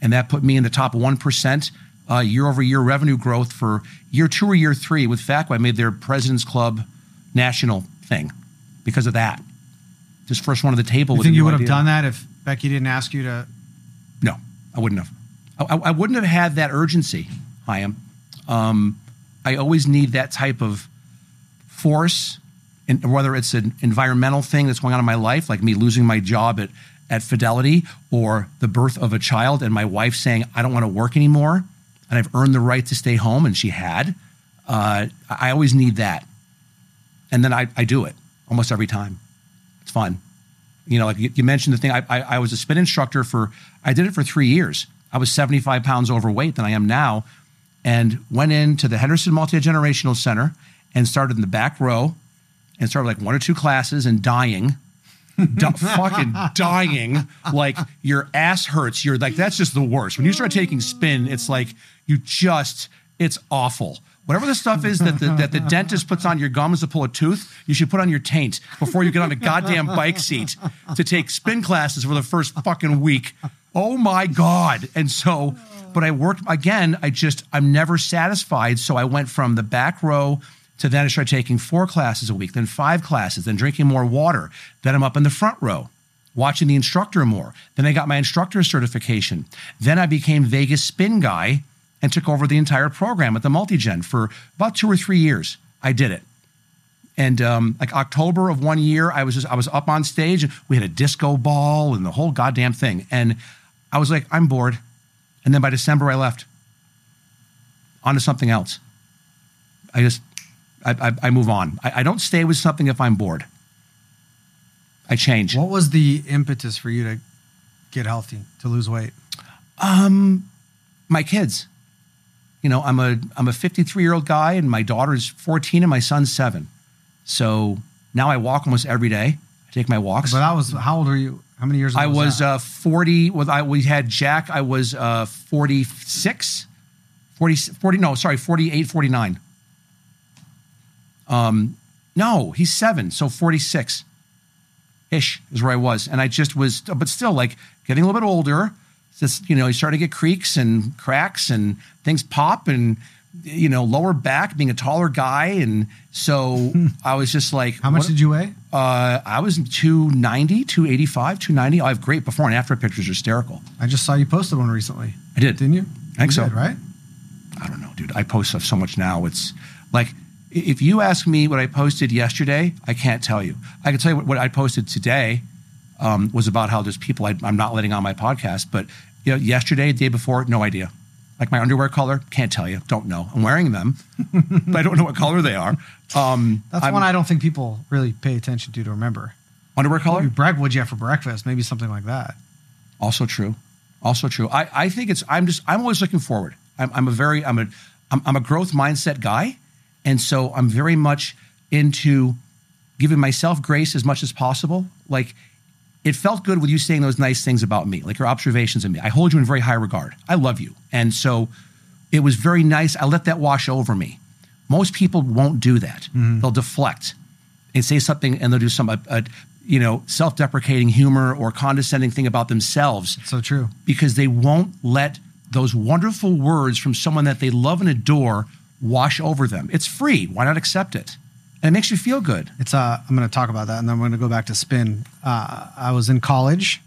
and that put me in the top 1% uh, year over year revenue growth for year two or year three with FACO. I made their President's Club national thing because of that. Just first one on the table. You with think you would have done that if Becky didn't ask you to? No, I wouldn't have. I, I- I wouldn't have had that urgency, Chaim. Um, I always need that type of force, and whether it's an environmental thing that's going on in my life, like me losing my job at, at Fidelity, or the birth of a child, and my wife saying, I don't want to work anymore, and I've earned the right to stay home, and she had. Uh, I I always need that. And then I, I do it almost every time. It's fun you know, like you you mentioned the thing. I, I, I was a spin instructor for. I did it for three years. I was seventy five pounds overweight than I am now, and went into the Henderson Multi Generational Center and started in the back row, and started like one or two classes and dying, Di- fucking dying. Like your ass hurts. You're like that's just the worst. When you start taking spin, it's like you just it's awful. Whatever the stuff is that the, that the dentist puts on your gums to pull a tooth, you should put on your taint before you get on a goddamn bike seat to take spin classes for the first fucking week. Oh my God. And so, but I worked again, I just, I'm never satisfied. So I went from the back row to then I started taking four classes a week, then five classes, then drinking more water. Then I'm up in the front row watching the instructor more. Then I got my instructor certification. Then I became Vegas spin guy and took over the entire program at the Multigen for about two or three years. I did it. And um, like October of one year, I was just I was up on stage and we had a disco ball and the whole goddamn thing. And I was like, I'm bored. And then by December, I left on to something else. I just I, I, I move on. I, I don't stay with something if I'm bored. I change. What was the impetus for you to get healthy, to lose weight? Um, my kids. You know, I'm a I'm a 53 year old guy, and my daughter's 14, and my son's seven. So now I walk almost every day. I take my walks. But that was how old are you? How many years I was that? uh, 40. Well, I, we had Jack. I was uh, 46, 40, 40. No, sorry, 48, 49. Um, no, he's seven, so 46 ish is where I was, and I just was, but still like getting a little bit older. Just you know, you start to get creaks and cracks and things pop and you know lower back being a taller guy and so i was just like how much what- did you weigh? uh, I was 290, 285, 290. I have great before and after pictures, are hysterical. I just saw you posted one recently. I did. Didn't you? I think You so. did, right? I don't know, dude. I post stuff so much now. It's like, if you ask me what I posted yesterday, I can't tell you. I can tell you what, what I posted today um, was about how there's people I, I'm not letting on my podcast. But you know, yesterday, the day before, no idea. Like my underwear color, can't tell you. Don't know. I'm wearing them, but I don't know what color they are. Um, That's I'm- one I don't think people really pay attention to to remember. underwear color. Maybe Bragg, what'd you have for breakfast? Maybe something like that. Also true. Also true. I, I think it's I'm just I'm always looking forward. I'm, I'm a very I'm a I'm, I'm a growth mindset guy, and so I'm very much into giving myself grace as much as possible. Like it felt good with you saying those nice things about me, like your observations of me. I hold you in very high regard. I love you, and so it was very nice. I let that wash over me. Most people won't do that. Mm-hmm. They'll deflect and say something, and they'll do some, a, a, you know, self-deprecating humor or condescending thing about themselves So true. because they won't let those wonderful words from someone that they love and adore wash over them. It's free. Why not accept it? And it makes you feel good. It's uh, I'm going to talk about that, and then I'm going to go back to spin. Uh, I was in college.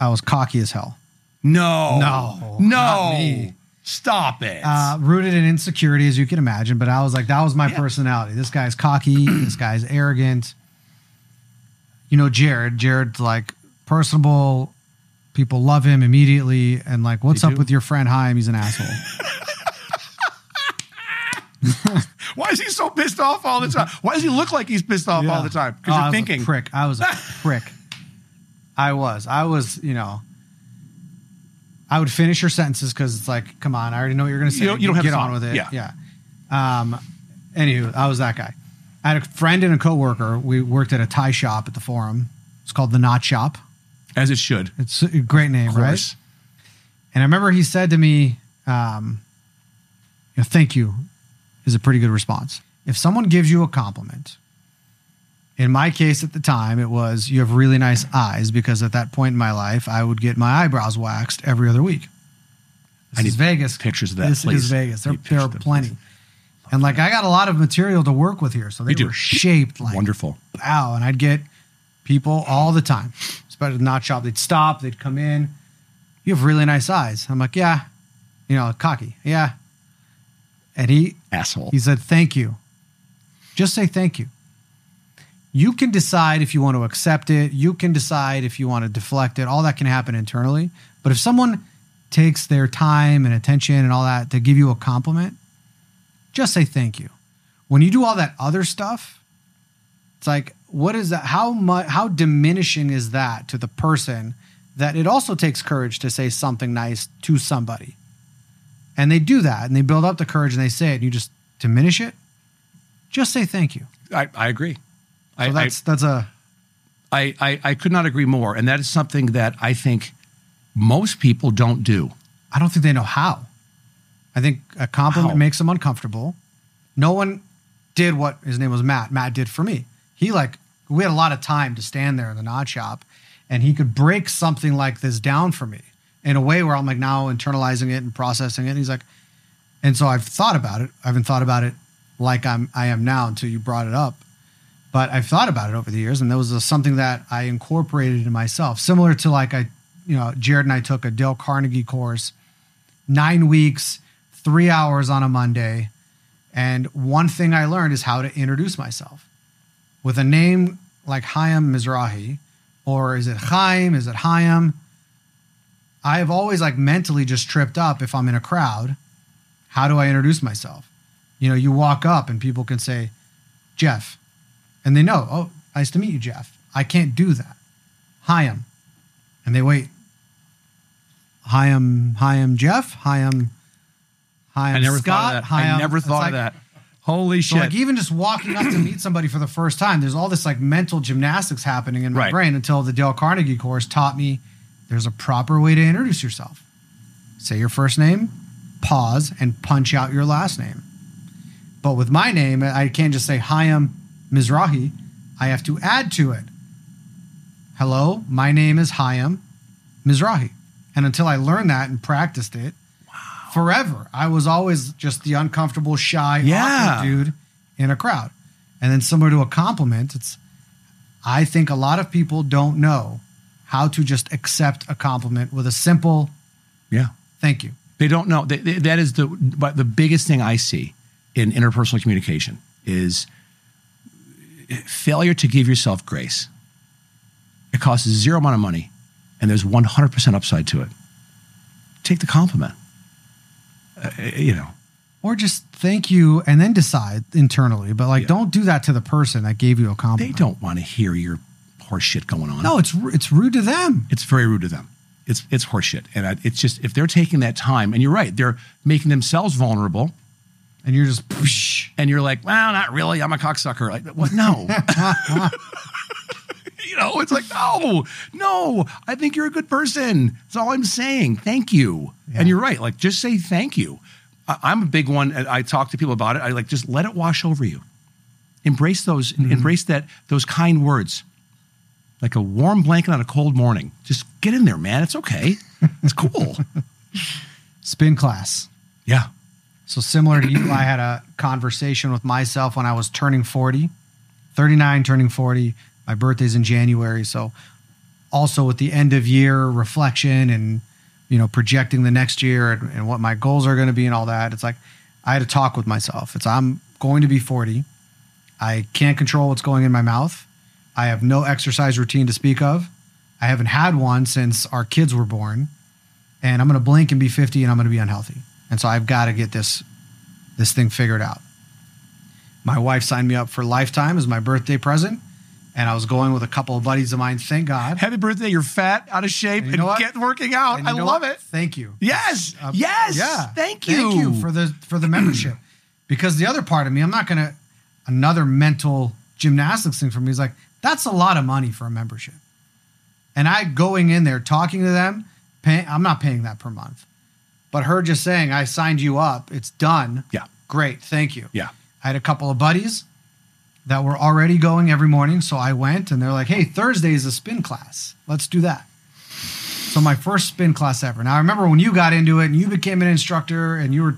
I was cocky as hell. No, No, no. Stop it. Uh, rooted in insecurity, as you can imagine. But I was like, that was my Yeah. personality. This guy's cocky. this guy's arrogant. You know, Jared. Jared's like personable. People love him immediately, and like, what's They up do. with your friend Chaim? He's an asshole. Why is he so pissed off all the time? Why does he look like he's pissed off all the time? Oh, Because I you're was thinking. a prick. I was a prick. I was. I was. You know. I would finish your sentences because it's like, come on, I already know what you're going to say. You don't- you don't have get to on with it. Yeah. Yeah. Um. Anywho, I was that guy. I had a friend and a coworker. We worked at a tie shop at the Forum. It's called the Knot Shop. As it should. It's a great name, right? And I remember he said to me, um, you know, "Thank you," is a pretty good response. If someone gives you a compliment, in my case at the time, it was you have really nice eyes because at that point in my life, I would get my eyebrows waxed every other week. This I is need Vegas. pictures of that, This please. is Vegas. There, there are pictures of that, plenty. please. And like I got a lot of material to work with here, so they were shaped like Wonderful. wow. And I'd get people all the time, especially knot shop. They'd stop, they'd come in. You have really nice eyes. I'm like, yeah, you know, cocky, yeah. And he Asshole. he said, thank you. Just say thank you. You can decide if you want to accept it. You can decide if you want to deflect it. All that can happen internally. But if someone takes their time and attention and all that to give you a compliment, just say thank you. When you do all that other stuff, it's like, what is that? How much? How diminishing is that to the person? That it also takes courage to say something nice to somebody, and they do that, and they build up the courage, and they say it, and you just diminish it. Just say thank you. I, I agree. So I, I, that's that's a I, I, I could not agree more. And that is something that I think most people don't do. I don't think they know how. I think a compliment How? makes them uncomfortable. No one did what his name was Matt. Matt did for me. He like we had a lot of time to stand there in the knot shop, and he could break something like this down for me in a way where I'm like now internalizing it and processing it. And he's like, and so I've thought about it. I haven't thought about it like I'm I am now until you brought it up. But I've thought about it over the years, and that was uh, something that I incorporated in myself, similar to like I, you know, Jared and I took a Dale Carnegie course, nine weeks, three hours on a Monday, and one thing I learned is how to introduce myself with a name like Chaim Mizrahi, or is it Chaim? Is it Chaim? I have always like mentally just tripped up if I'm in a crowd. How do I introduce myself? You know, you walk up and people can say, Jeff, and they know, oh, nice to meet you, Jeff. I can't do that. Chaim. And they wait. Chaim, Chaim Jeff, Chaim, Chaim I never Scott, thought of that. Chaim. I never thought like- of that. Holy so shit! like even just walking up to meet somebody for the first time, there's all this like mental gymnastics happening in my Right. brain until the Dale Carnegie course taught me there's a proper way to introduce yourself. Say your first name, pause, and punch out your last name. But with my name, I can't just say Chaim Mizrahi. I have to add to it. Hello, my name is Chaim Mizrahi. And until I learned that and practiced it, forever, I was always just the uncomfortable, shy, Yeah. awkward dude in a crowd. And then similar to a compliment, it's I think a lot of people don't know how to just accept a compliment with a simple yeah, thank you. they don't know. They, they- that is the but the biggest thing I see in interpersonal communication is failure to give yourself grace. It costs zero amount of money, and there's 100% upside to it. Take the compliment. Uh, you know, Or just thank you and then decide internally. But like Yeah. don't do that to the person that gave you a compliment. they don't want to hear your horse shit going on. No, it's it's rude to them. it's very rude to them. It's it's horseshit, and I, it's just if they're taking that time, and you're right, they're making themselves vulnerable, And you're just poosh. and you're like, well, not really. I'm a cocksucker. Like, what? No. you know, it's like, no, no. I think you're a good person. That's all I'm saying. Thank you. And you're right. Like, just say thank you. I, I'm a big one. and I talk to people about it. I like just let it wash over you. Embrace those. Mm-hmm. Embrace that. Those kind words. Like a warm blanket on a cold morning. Just get in there, man. It's okay. It's cool. Spin class. yeah. So similar to you, I had a conversation with myself when I was turning 40, 39, turning 40. My birthday's in January. So also with the end of year reflection and, you know, projecting the next year and, and what my goals are going to be and all that. It's like I had to talk with myself. It's I'm going to be 40. I can't control what's going in my mouth. I have no exercise routine to speak of. I haven't had one since our kids were born. And I'm going to blink and be 50 and I'm going to be unhealthy. And so I've got to get this this thing figured out. My wife signed me up for lifetime as my birthday present, and I was going with a couple of buddies of mine. Thank God. Happy birthday. You're fat, out of shape, And and, you know what? get working out. And I love what? it. Thank you. Yes. Uh, yes. Yeah. Thank you. Thank you for the for the membership. because the other part of me, I'm not gonna another mental gymnastics thing for me is like that's a lot of money for a membership. And I going in there talking to them, pay, I'm not paying that per month. But her just saying, I signed you up, it's done. Yeah. Great, thank you. Yeah. I had a couple of buddies that were already going every morning. So I went and they're like, hey, Thursday is a spin class. Let's do that. So my first spin class ever. Now I remember when you got into it and you became an instructor and you were,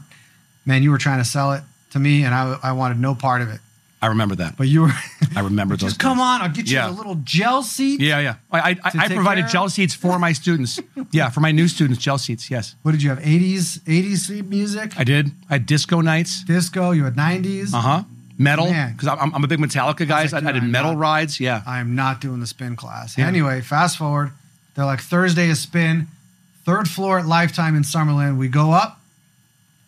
man, you were trying to sell it to me and I, I wanted no part of it. I remember that. But you were I remember those. just come days. on, I'll get you Yeah. a little gel seat. Yeah, yeah. I I, I, provided gel seats for my students. yeah, for my new students, gel seats. Yes, What did you have? 80s, 80s music, I did. I had disco nights. disco. You had 90s. Uh huh. Metal because I'm, I'm a big Metallica guy. like, I, I did I'm metal not- rides. Yeah. I am not doing the spin class. Yeah. Anyway, fast forward. They're like Thursday is spin, third floor at Lifetime in Summerlin. We go up.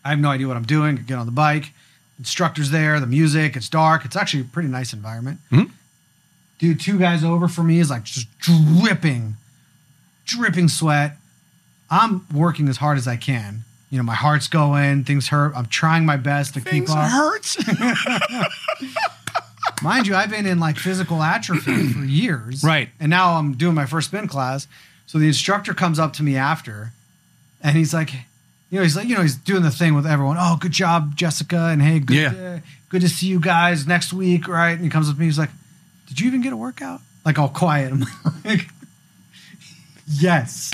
I have no idea what I'm doing. I get on the bike. Instructor's there. The music. It's dark. It's actually a pretty nice environment. Mhm. Dude, two guys over for me is like just dripping, dripping sweat. I'm working as hard as I can. You know, my heart's going. Things hurt. I'm trying my best to Things keep up. hurts. Mind you, I've been in like physical atrophy for years. Right. And now I'm doing my first spin class. So the instructor comes up to me after and he's like, you know, he's like, you know, he's doing the thing with everyone. Oh, good job, Jessica. And hey, good, Yeah. uh, good to see you guys next week. Right. And he comes up to me. He's like, did you even get a workout? Like all quiet. I'm like, yes.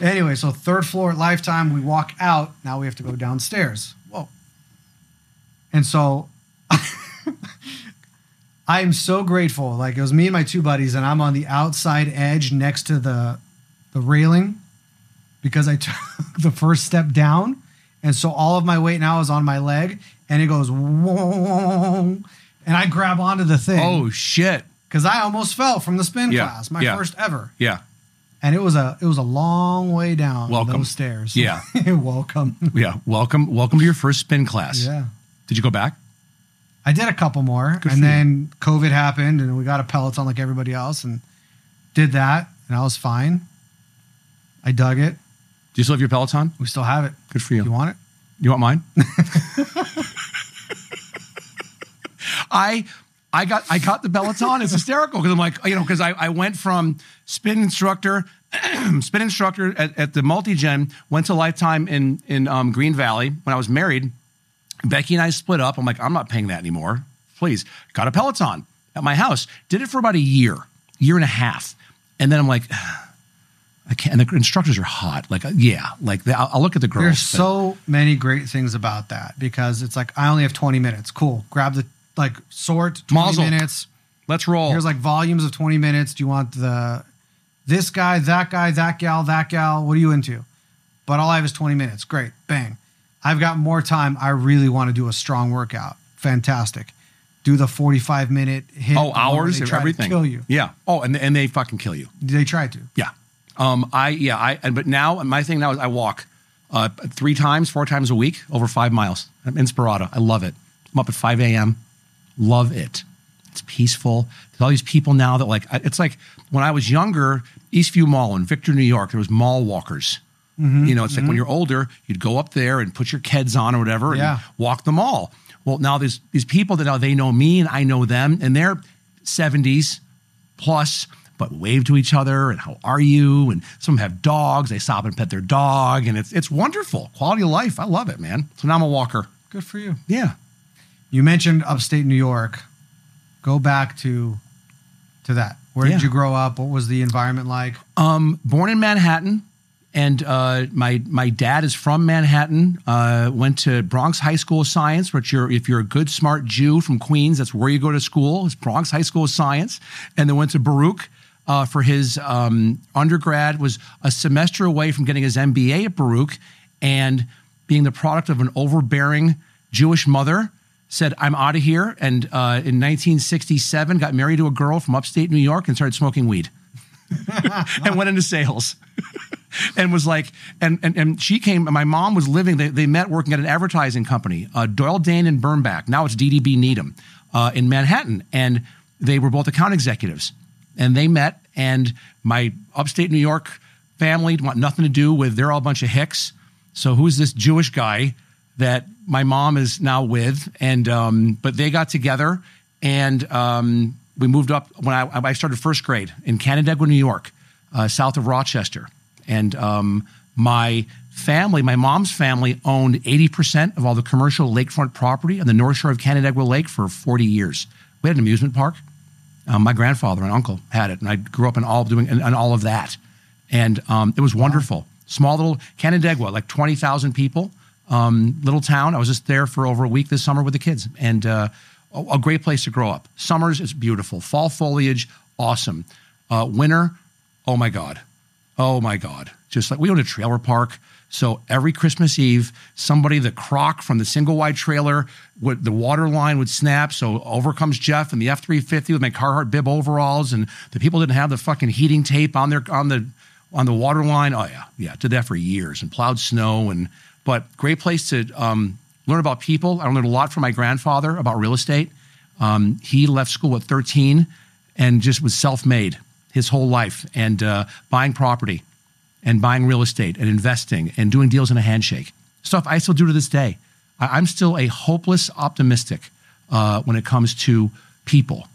Anyway, so third floor at Lifetime, we walk out. Now we have to go downstairs. Whoa. And so I am so grateful. Like it was me and my two buddies, and I'm on the outside edge next to the the railing because I took the first step down, and so all of my weight now is on my leg, and it goes whoa, and I grab onto the thing. Oh shit. because I almost fell from the spin Yeah, class, my yeah. first ever, Yeah. and it was a it was a long way down Welcome. those stairs. Yeah. welcome. Yeah. Welcome. Welcome to your first spin class. Yeah. Did you go back? I did a couple more, Good and for you. then COVID happened, and we got a Peloton like everybody else, and did that, and I was fine. I dug it. Do you still have your Peloton? We still have it. Good for you. You want it? You want mine? I I got I got the Peloton. It's hysterical because I'm like you know because I, I went from spin instructor spin instructor at, at the multi-gen went to lifetime in in um, Green Valley when I was married. Becky and I split up. I'm like I'm not paying that anymore. Please got a Peloton at my house. Did it for about a year, year and a half, and then I'm like. I can't. And the instructors are hot. Like, uh, yeah, like the, I'll, I'll look at the girls. There's but- so many great things about that because it's like I only have 20 minutes. Cool. Grab the like sort 20 Mazel. minutes. Let's roll. Here's like volumes of 20 minutes. Do you want the this guy, that guy, that gal, that gal? What are you into? But all I have is 20 minutes. Great. Bang. I've got more time. I really want to do a strong workout. Fantastic. Do the 45 minute HIIT. Oh, the one where hours they and try to everything. Kill you. Yeah. Oh, and and they fucking kill you. They try to. Yeah. Um. I yeah. I and but now my thing now is I walk, uh, three times, four times a week, over five miles. I'm Inspirada. I love it. I'm up at five a.m. Love it. It's peaceful. There's all these people now that like it's like when I was younger, Eastview Mall in Victor, New York. There was mall walkers. Mm-hmm, You know, it's like when you're older, you'd go up there and put your kids on or whatever Yeah. and walk the mall. Well, now there's these people that now they know me and I know them, and they're 70s plus, but wave to each other and how are you? And some have dogs. They stop and pet their dog, and it's it's wonderful. Quality of life. I love it, man. So now I'm a walker. Good for you. Yeah. You mentioned upstate New York. Go back to to that. Where did you grow up? What was the environment like? Um, born in Manhattan, and uh, my my dad is from Manhattan. Uh, went to Bronx High School of Science, which you're if you're a good smart Jew from Queens, that's where you go to school. It's Bronx High School of Science, and then went to Baruch. Uh, for his um, undergrad, was a semester away from getting his MBA at Baruch, and being the product of an overbearing Jewish mother, said, I'm out of here. And uh, in 1967, got married to a girl from upstate New York and started smoking weed and went into sales. and was like, and, and and she came. My mom was living. They, they met working at an advertising company, uh, Doyle Dane and Bernbach. Now it's DDB Needham uh, in Manhattan, and they were both account executives. And they met, and my upstate New York family want nothing to do with. They're all a bunch of hicks. So who's this Jewish guy that my mom is now with? And um, but they got together, and um, we moved up when I, I started first grade in Canandaigua, New York, uh, south of Rochester. And um, my family, my mom's family, owned 80% of all the commercial lakefront property on the north shore of Canandaigua Lake for 40 years. We had an amusement park. Um, my grandfather and uncle had it, and I grew up in all doing and, and all of that. And um, it was wonderful. Small little Canandaigua, like 20,000 people, um, little town. I was just there for over a week this summer with the kids, and uh, a, a great place to grow up. Summers is beautiful. Fall foliage, awesome. Uh, winter, oh my God. Oh my God. Just like we own a trailer park. So every Christmas Eve, somebody, the croc from the single wide trailer, would, the water line would snap. So over comes Jeff and the F 350 with my Carhartt bib overalls. And the people didn't have the fucking heating tape on their, on the, on the water line. Oh yeah. Yeah. Did that for years and plowed snow. And, but great place to um, learn about people. I learned a lot from my grandfather about real estate. Um, he left school at 13 and just was self made his whole life and uh, buying property and buying real estate and investing and doing deals in a handshake. Stuff I still do to this day. I'm still a hopeless optimistic uh, when it comes to people.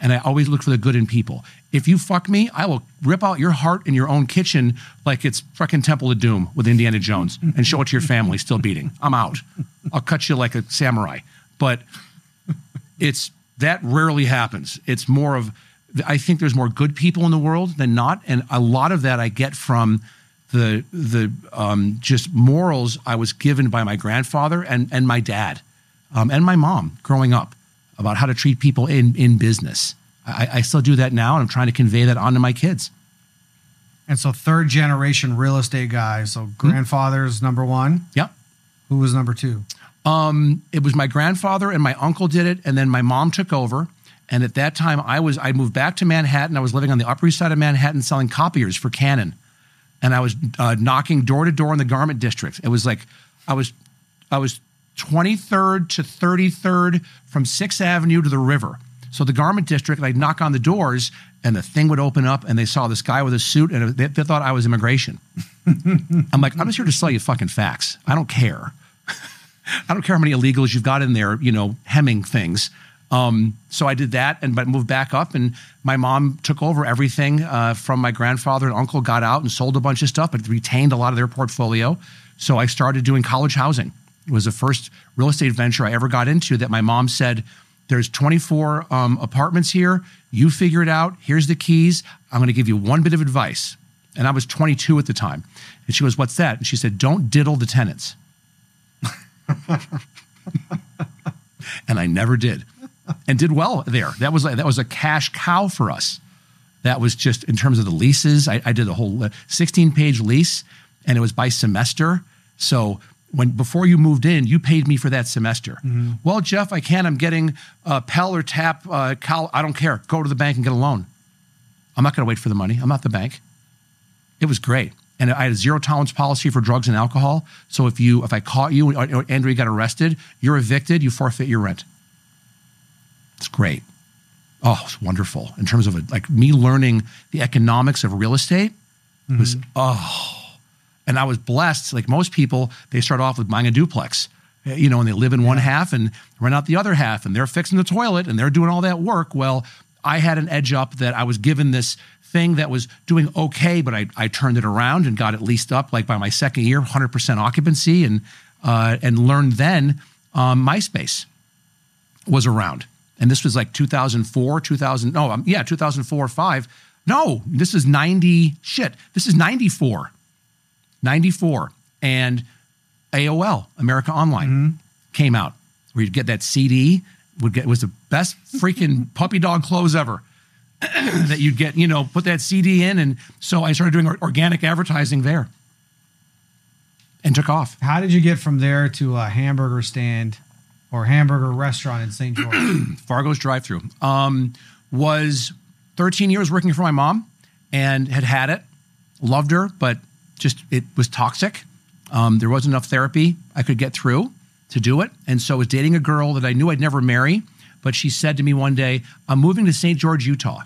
And I always look for the good in people. If you fuck me, I will rip out your heart in your own kitchen like it's fucking Temple of Doom with Indiana Jones and show it to your family still beating. I'm out. I'll cut you like a samurai. But it's that rarely happens. It's more of I think there's more good people in the world than not, and a lot of that I get from the the um, just morals I was given by my grandfather and and my dad um, and my mom growing up. about how to treat people in, in business. I, I still do that now, and I'm trying to convey that onto my kids. And so third generation real estate guy. So grandfather's number one. Yep. Who was number two? Um, it was my grandfather and my uncle did it, and then my mom took over. And at that time, I was I moved back to Manhattan. I was living on the Upper East Side of Manhattan, selling copiers for Canon, and I was uh, knocking door to door in the garment district. It was like I was I was 23rd to 33rd from Sixth Avenue to the river. So the garment district, and I'd knock on the doors, and the thing would open up, and they saw this guy with a suit, and they, they thought I was immigration. I'm like, I'm just here to sell you fucking fax. I don't care. I don't care how many illegals you've got in there, you know, hemming things. Um, so I did that, and but moved back up, and my mom took over everything uh, from my grandfather and uncle. Got out and sold a bunch of stuff, but retained a lot of their portfolio. So I started doing college housing. It was the first real estate venture I ever got into. That my mom said, "There's 24 um, apartments here. You figure it out. Here's the keys. I'm going to give you one bit of advice." And I was 22 at the time, and she goes, "What's that?" And she said, "Don't diddle the tenants." and I never did, and did well there. That was that was a cash cow for us. That was just in terms of the leases. I, I did a whole 16 page lease, and it was by semester. So when before you moved in, you paid me for that semester. Well, Jeff, I can't. I'm getting uh, Pell or Tap. Uh, Cal, I don't care. Go to the bank and get a loan. I'm not going to wait for the money. I'm not the bank. It was great. And I had a zero tolerance policy for drugs and alcohol. So if you, if I caught you or Andrew got arrested, you're evicted, you forfeit your rent. It's great. Oh, it's wonderful. In terms of it, like me learning the economics of real estate was, oh, and I was blessed. Like most people, they start off with buying a duplex, eh, you know, and they live in one half and rent out the other half, and they're fixing the toilet and they're doing all that work. Well, I had an edge up that I was given this thing that was doing okay, but I, I turned it around and got it leased up like by my second year, 100% occupancy, and uh, and learned then um, MySpace was around. And this was like 2004, 2000, no, um, yeah, 2004 or five. No, this is 90, shit, this is 94. 94. And AOL, America Online, came out where you'd get that CD, would get, was the best freaking puppy dog close ever. that you'd get, you know, put that CD in. And so I started doing organic advertising there and took off. How did you get from there to a hamburger stand or hamburger restaurant in St. George? Fargo's drive through. Um, was 13 years working for my mom and had had it, loved her, but just it was toxic. Um, there wasn't enough therapy I could get through to do it. And so I was dating a girl that I knew I'd never marry, but she said to me one day, I'm moving to St. George, Utah.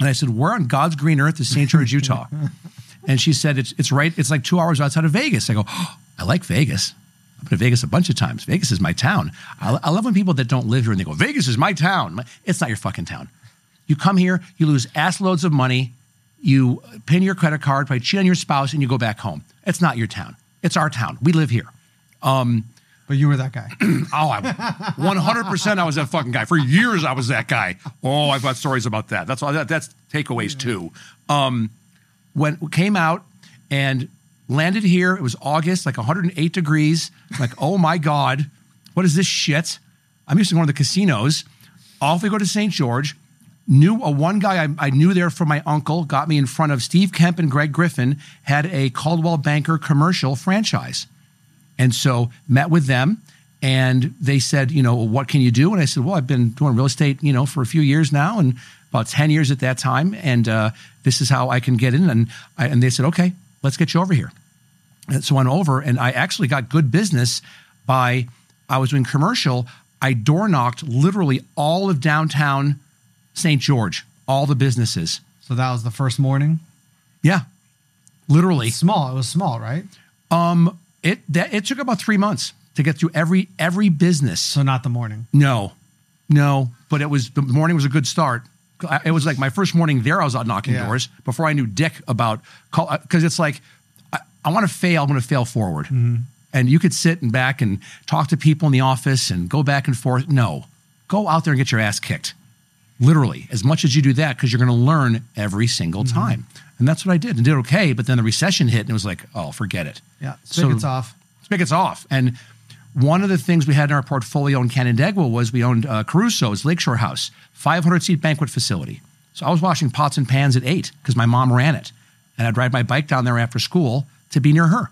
And I said, Where on God's green earth is St. George, Utah? and she said, it's, it's right, it's like two hours outside of Vegas. I go, oh, I like Vegas. I've been to Vegas a bunch of times. Vegas is my town. I, I love when people that don't live here and they go, Vegas is my town. It's not your fucking town. You come here, you lose ass loads of money, you pin your credit card, probably cheat on your spouse, and you go back home. It's not your town. It's our town. We live here. but you were that guy. Oh, I, 100% I was that fucking guy. For years, I was that guy. Oh, I've got stories about that. That's all. That, that's takeaways too. Um, when came out and landed here, it was August, like 108 degrees. Like, oh my God, what is this shit? I'm used to going to the casinos. Off we go to St. George. Knew a one guy I, I knew there from my uncle, got me in front of Steve Kemp and Greg Griffin, had a Coldwell Banker commercial franchise. And so met with them and they said, you know, what can you do? And I said, well, I've been doing real estate, you know, for a few years now and about 10 years at that time. And uh, this is how I can get in. And, I, and they said, okay, let's get you over here. And so I went over and I actually got good business by, I was doing commercial. I door knocked literally all of downtown St. George, all the businesses. so that was the first morning. Yeah, literally. Small. It was small, right? Um, it that it took about three months to get through every every business. So not the morning. No, no, but it was the morning was a good start. It was like my first morning there. I was out knocking Yeah. doors before I knew dick about because uh, it's like I, I want to fail. I'm going to fail forward, mm-hmm. and you could sit and back and talk to people in the office and go back and forth. No, go out there and get your ass kicked, literally as much as you do that because you're going to learn every single mm-hmm. time. And that's what I did and did okay. But then the recession hit and it was like, oh, forget it. Yeah. So- Spigots off. spigots off. And one of the things we had in our portfolio in Canandaigua was we owned uh, Caruso's Lakeshore House, 500 seat banquet facility. So I was washing pots and pans at eight because my mom ran it. And I'd ride my bike down there after school to be near her.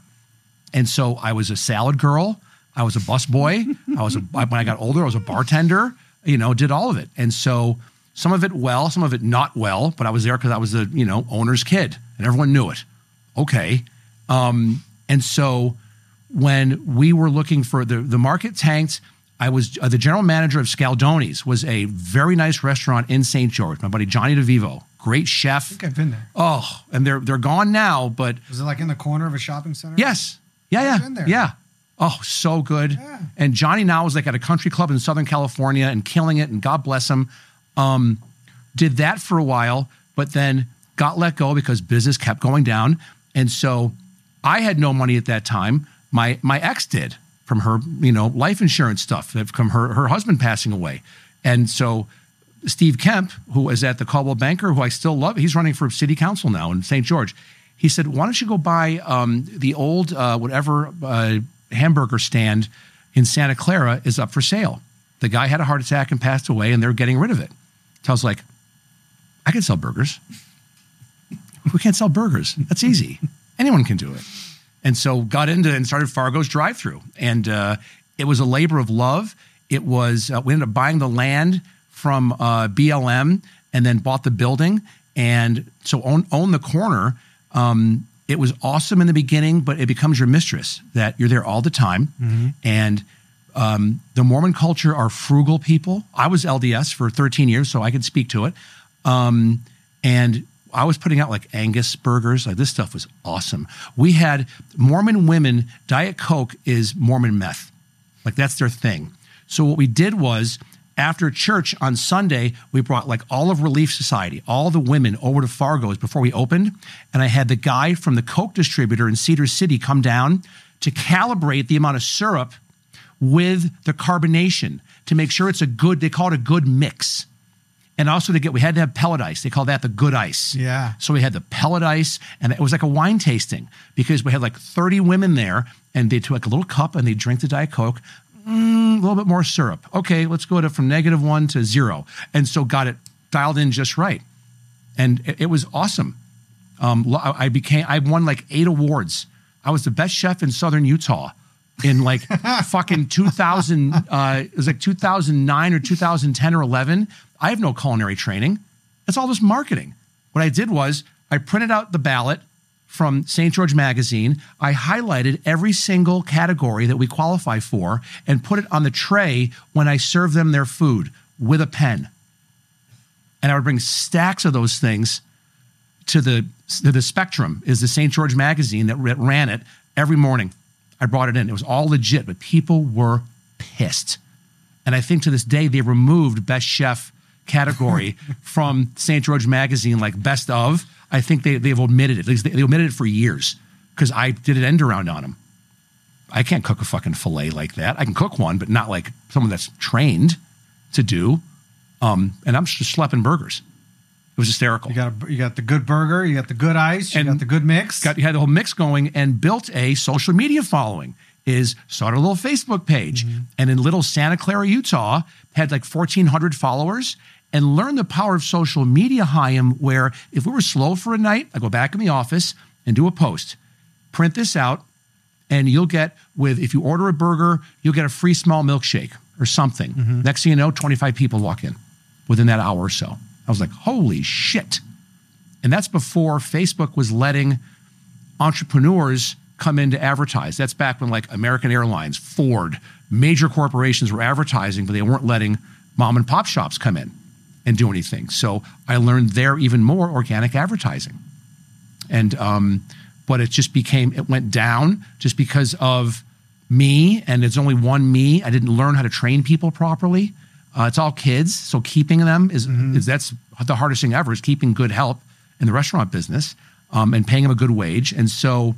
And so I was a salad girl. I was a bus boy. I was a, when I got older, I was a bartender, you know, did all of it. And so some of it well, some of it not well, but I was there because I was the, you know, owner's kid and everyone knew it. Okay. Um, and so when we were looking for the, the market tanked, I was uh, the general manager of Scaldoni's, was a very nice restaurant in St. George. My buddy Johnny DeVivo, great chef. I think I've been there. Oh, and they're they're gone now, but Was it like in the corner of a shopping center? yes, yeah, yeah, been there. yeah. Oh, so good. Yeah. And Johnny now is like at a country club in Southern California and killing it, and God bless him. Um, did that for a while, but then got let go because business kept going down, and so I had no money at that time. My my ex did from her, you know, life insurance stuff from her her husband passing away, and so Steve Kemp, who is at the Coldwell Banker, who I still love, he's running for city council now in St. George. He said, "Why don't you go buy um, the old uh, whatever uh, hamburger stand in Santa Clara is up for sale?" The guy had a heart attack and passed away, and they're getting rid of it. So I was like, "I can sell burgers. we can't sell burgers? That's easy. Anyone can do it." And so got into and started Fargo's drive-through, and uh, it was a labor of love. It was uh, we ended up buying the land from uh, BLM and then bought the building, and so own own the corner. Um, it was awesome in the beginning, but it becomes your mistress that you're there all the time, and um, the Mormon culture are frugal people. I was LDS for 13 years, so I could speak to it. Um, and I was putting out like Angus burgers. Like this stuff was awesome. We had Mormon women, Diet Coke is Mormon meth. Like that's their thing. So what we did was after church on Sunday, we brought like all of Relief Society, all the women over to Fargo's before we opened. And I had the guy from the Coke distributor in Cedar City come down to calibrate the amount of syrup with the carbonation to make sure it's a good, they call it a good mix. And also to get, we had to have pellet ice. They call that the good ice. Yeah. So we had the pellet ice, and it was like a wine tasting because we had like 30 women there, and they took like a little cup and they drink the Diet Coke. Mm, a little bit more syrup. Okay, let's go to from negative one to zero. And so got it dialed in just right. And it, it was awesome. Um, I I became, I won like eight awards. I was the best chef in Southern Utah in like fucking 2000, uh, it was like 2009 or 2010 or 11. I have no culinary training. It's all just marketing. What I did was I printed out the ballot from St. George Magazine. I highlighted every single category that we qualify for and put it on the tray when I serve them their food with a pen. And I would bring stacks of those things to the to the Spectrum is the St. George magazine that ran it every morning. I brought it in. It was all legit, but people were pissed. And I think to this day they removed best chef category from St. George magazine, like best of. I think they they've omitted it. At least they, they omitted it for years because I did an end around on them. I can't cook a fucking fillet like that. I can cook one, but not like someone that's trained to do. Um, and I'm just schlepping burgers. It was hysterical. You got a, you got the good burger, you got the good ice, you And got the good mix. got you had the whole mix going and built a social media following. Is started a little Facebook page, mm-hmm. and in little Santa Clara, Utah, had like fourteen hundred followers, and learned the power of social media. Chaim, where if we were slow for a night, I go back in the office and do a post, print this out, and you'll get with if you order a burger, you'll get a free small milkshake or something. Mm-hmm. Next thing you know, twenty five people walk in within that hour or so. I was like, holy shit. And that's before Facebook was letting entrepreneurs come in to advertise. That's back when like American Airlines, Ford, major corporations were advertising, but they weren't letting mom and pop shops come in and do anything. So I learned there even more organic advertising. And um, but it just became it went down just because of me, and it's only one me. I didn't learn how to train people properly. Uh, it's all kids, so keeping them is, is that's the hardest thing ever is keeping good help in the restaurant business um, and paying them a good wage. And so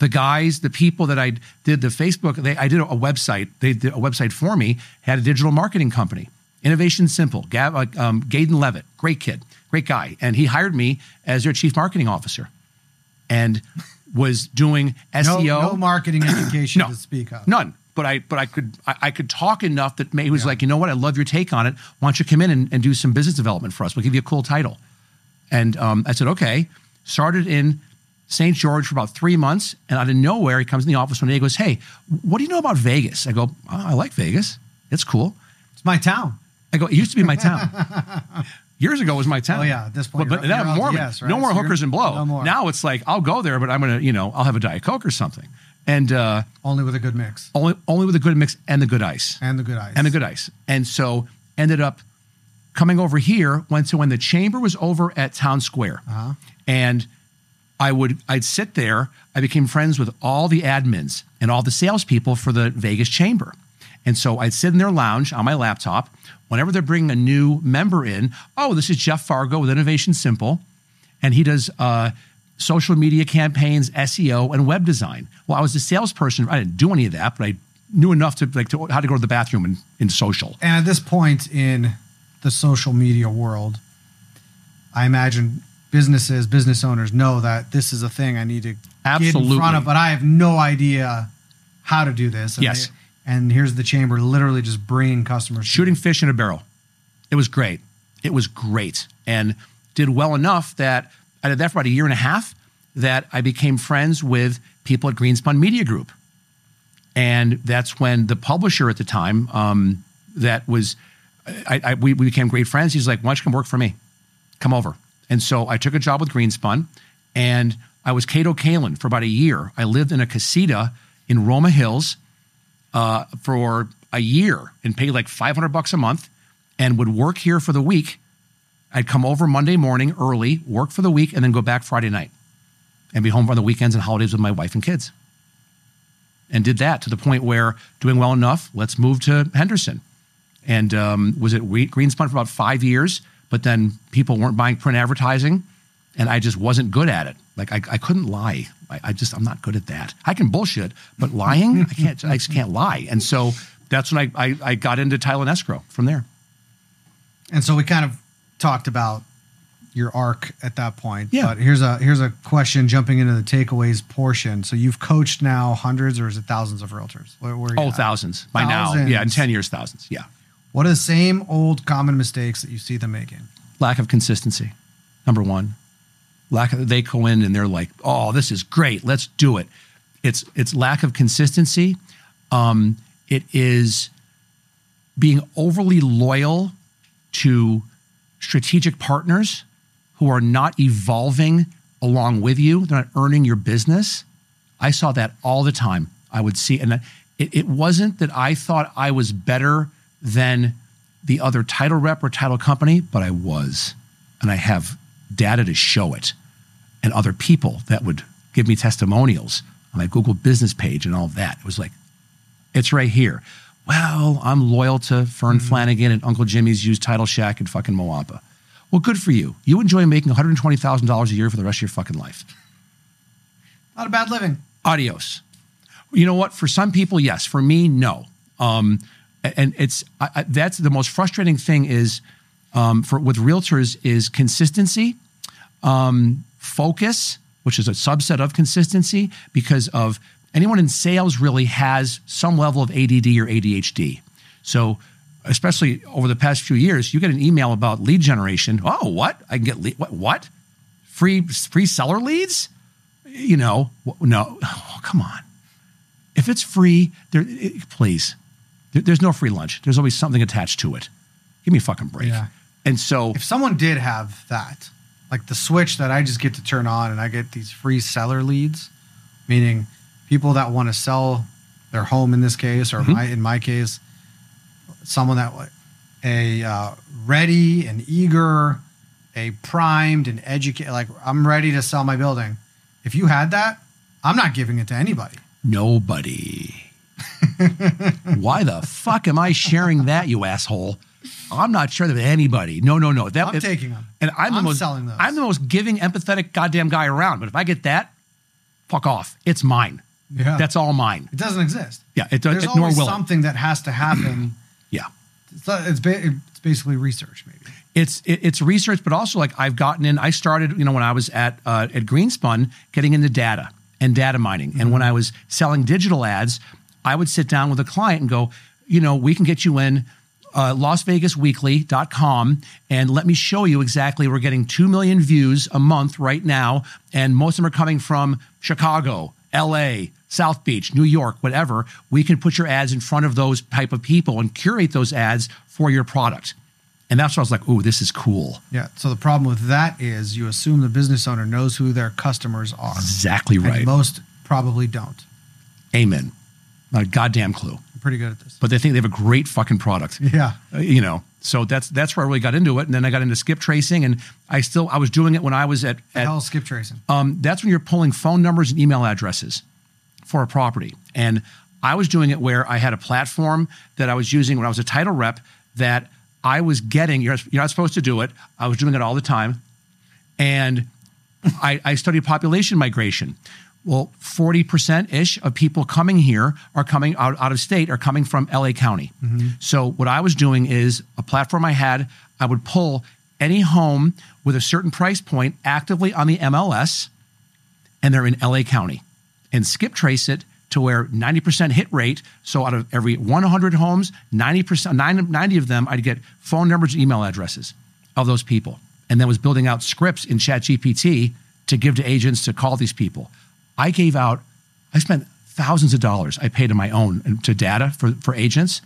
the guys, the people that I did the Facebook, they, I did a website. They did a website for me. Had a digital marketing company, Innovation Simple. Gav, uh, um, Gaden Levitt, great kid, great guy, and he hired me as their chief marketing officer, and was doing no, SEO. no marketing education No, to speak of. None. But I but I could I, I could talk enough that May was like, you know what, I love your take on it. Why don't you come in and, and do some business development for us? We'll give you a cool title. And um, I said, okay. Started in St. George for about three months, and out of nowhere, he comes in the office one day. He goes, "Hey, what do you know about Vegas?" I go, oh, "I like Vegas. It's cool." It's my town. I go, "It used to be my town." Years ago was my town. Oh, yeah, at this point, but, but now you're more, LDS, right? no more So hookers and blow. no more. Now it's like I'll go there, but I'm gonna, you know, I'll have a diet coke or something, and uh, Only with a good mix only only with a good mix and the good ice and the good ice. and the good ice. And so ended up coming over here. Went to when the chamber was over at Town Square, Uh-huh. and I would I'd sit there. I became friends with all the admins and all the salespeople for the Vegas chamber. And so I'd sit in their lounge on my laptop. Whenever they're bringing a new member in, oh, this is Jeff Fargo with Innovation Simple, and he does uh, social media campaigns, SEO, and web design. Well, I was a salesperson. I didn't do any of that, but I knew enough to like to, how to go to the bathroom in, in social. And at this point in the social media world, I imagine businesses, business owners know that this is a thing I need to get in Absolutely. front of, but I have no idea how to do this. And Yes. they- and here's the chamber literally just bringing customers. shooting fish in a barrel. It was great. It was great and did well enough that I did that for about a year and a half that I became friends with people at Greenspun Media Group. And that's when the publisher at the time um, that was, I, I, we, we became great friends. He's like, why don't you come work for me? Come over. And so I took a job with Greenspun and I was Cato Kalin for about a year. I lived in a casita in Roma Hills uh, for a year and paid like 500 bucks a month and would work here for the week. I'd come over Monday morning early, work for the week, and then go back Friday night and be home on the weekends and holidays with my wife and kids. And did that to the point where doing well enough, let's move to Henderson. And um, was at Greenspun for about five years, but then people weren't buying print advertising and I just wasn't good at it. Like I, I couldn't lie. I, I just I'm not good at that. I can bullshit, but lying I can't. I just can't lie. And so that's when I I, I got into title and escrow from there. And so we kind of talked about your arc at that point. Yeah. But here's a here's a question jumping into the takeaways portion. So you've coached now hundreds or is it thousands of realtors? Where, where Oh, thousands by now. Yeah, in ten years, thousands. Yeah. What are the same old common mistakes that you see them making? Lack of consistency. Number one. Lack of they go in and they're like, oh, this is great. Let's do it. It's it's lack of consistency. Um, it is being overly loyal to strategic partners who are not evolving along with you. They're not earning your business. I saw that all the time. I would see, and it, it wasn't that I thought I was better than the other title rep or title company, but I was. And I have data to show it and other people that would give me testimonials on my Google business page and all of that. It was like, it's right here. Well, I'm loyal to Fern Flanagan and Uncle Jimmy's used title shack in fucking Moapa. Well, good for you. You enjoy making $120,000 a year for the rest of your fucking life. Not a bad living. Adios. You know what? For some people, yes. For me, no. Um, and it's I, I, that's the most frustrating thing is um, for with realtors is consistency, um, focus, which is a subset of consistency, because of anyone in sales really has some level of ADD or ADHD. So, especially over the past few years, you get an email about lead generation. Oh, what? I can get lead, what? What? Free free seller leads? You know, no. Oh, come on. If it's free, there, it- please. There- there's no free lunch. There's always something attached to it. Give me a fucking break. Yeah. And so, If someone did have that, like the switch that I just get to turn on and I get these free seller leads, meaning people that want to sell their home in this case, or Mm-hmm. my, in my case, someone that a uh, ready and eager, a primed and educated, like I'm ready to sell my building. If you had that, I'm not giving it to anybody. nobody. Why the fuck am I sharing that, you asshole? I'm not sure that with anybody. No, no, no. That I'm if- taking them. And I'm, the I'm most selling those. I'm the most giving, empathetic, goddamn guy around. But if I get that, fuck off. It's mine. Yeah. That's all mine. It doesn't exist. Yeah, it does. There's It, nor always will it. something that has to happen. Yeah. It's, it's, ba- it's basically research, maybe. it's it, it's research, but also like I've gotten in. I started, you know, when I was at uh, at Greenspun, getting into data and data mining, and when I was selling digital ads, I would sit down with a client and go, you know, we can get you in uh, LasVegasWeekly.com and let me show you exactly. We're getting 2 million views a month right now, and most of them are coming from Chicago, LA, South Beach, New York, whatever. We can put your ads in front of those type of people and curate those ads for your product. And that's why I was like, ooh, this is cool. Yeah. So the problem with that is you assume the business owner knows who their customers are. Exactly And right. most probably don't. Amen. Not a goddamn clue. I'm pretty good at this. But they think they have a great fucking product. Yeah. Uh, you know so that's that's where i really got into it and then i got into skip tracing and i still i was doing it when i was at, at hell skip tracing? um, that's when you're pulling phone numbers and email addresses for a property and i was doing it where i had a platform that i was using when i was a title rep that i was getting you're, you're not supposed to do it i was doing it all the time and I, I studied population migration. Well, 40% ish of people coming here are coming out, out of state, are coming from LA County. Mm-hmm. So, what I was doing is a platform I had, I would pull any home with a certain price point actively on the MLS, and they're in LA County, and skip trace it to where 90% hit rate. So, out of every 100 homes, 90%, 90 of them, I'd get phone numbers and email addresses of those people and then was building out scripts in ChatGPT to give to agents to call these people. I gave out, I spent thousands of dollars I paid on my own to data for, for agents.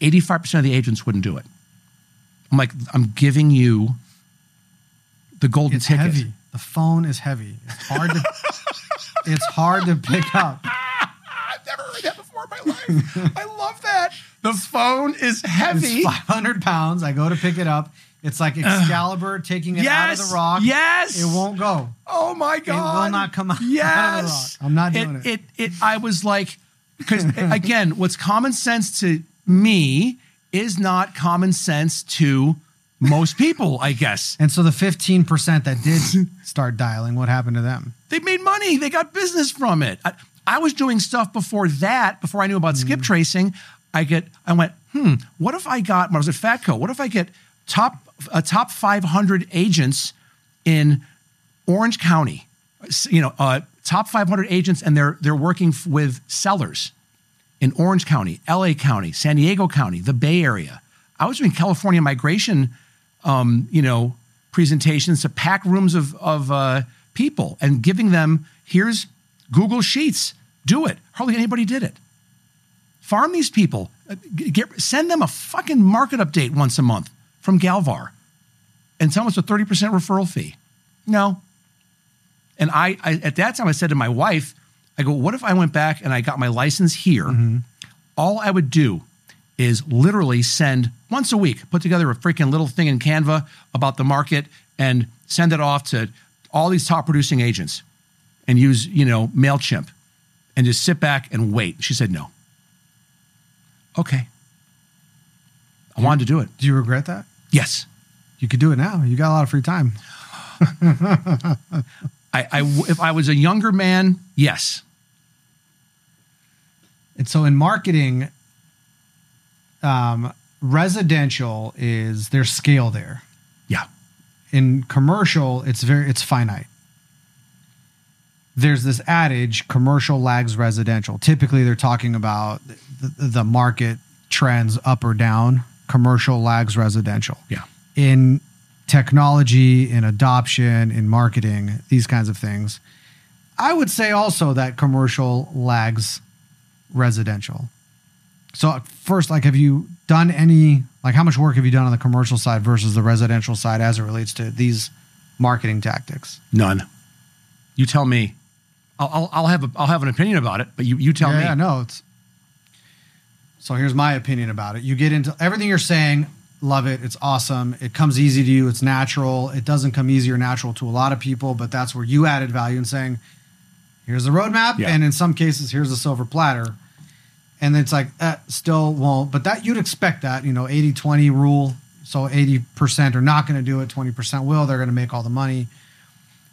85% of the agents wouldn't do it. I'm like, I'm giving you the golden It's ticket. heavy. The phone is heavy. It's hard to it's hard to pick up. I've never heard that before in my life. I love that. The phone is heavy. It's 500 pounds. I go to pick it up. It's like Excalibur taking it out of Yes. the rock. Yes. It won't go. Oh my god! It will not come out- Yes, out of the rock. I'm not doing it. It, it, I was like, because again, what's common sense to me is not common sense to most people. I guess And so the 15% that did start dialing, what happened to them? they made money. They got business from it. I, I was doing stuff before that. Before I knew about skip Mm. tracing, I get. I went, hmm. What if I got? When I was at Fatco, what if I get top a top 500 agents in Orange County? You know, uh, top 500 agents, and they're they're working f- with sellers in Orange County, LA County, San Diego County, the Bay Area. I was doing California migration, um, you know, presentations to pack rooms of of uh, people and giving them here's Google Sheets, do it. Hardly anybody did it. Farm these people. Uh, Get, send them a fucking market update once a month from GLVAR, and tell them it's a thirty percent referral fee. No. And I, I at that time I said to my wife, I go, what if I went back and I got my license here? Mm-hmm. All I would do is literally send once a week, put together a freaking little thing in Canva about the market and send it off to all these top producing agents and use, you know, MailChimp and just sit back and wait. She said, no. Okay. I wanted to do it. Do you regret that? Yes. You could do it now. You got a lot of free time. I, I if I was a younger man, yes. And so in marketing, um, residential is there's scale there. Yeah. In commercial, it's very it's finite. There's this adage: commercial lags residential. Typically, they're talking about the, the market trends up or down. Commercial lags residential. Yeah. in technology, in adoption, in marketing, these kinds of things. I would say also that commercial lags residential. So first, like, have you done any like how much work have you done on the commercial side versus the residential side as it relates to these marketing tactics? None. You tell me. I'll, I'll, I'll have a, I'll have an opinion about it, but you, you tell yeah, me. yeah, no, it's so here's my opinion about it. You get into everything you're saying, love it, it's awesome, it comes easy to you, it's natural. It doesn't come easy or natural to a lot of people, but that's where you added value in saying, here's the roadmap, Yeah. and in some cases, here's the silver platter. And it's like, eh, still won't, but that you'd expect that, you know, 80 20 rule. So 80% are not going to do it, 20% will. They're going to make all the money.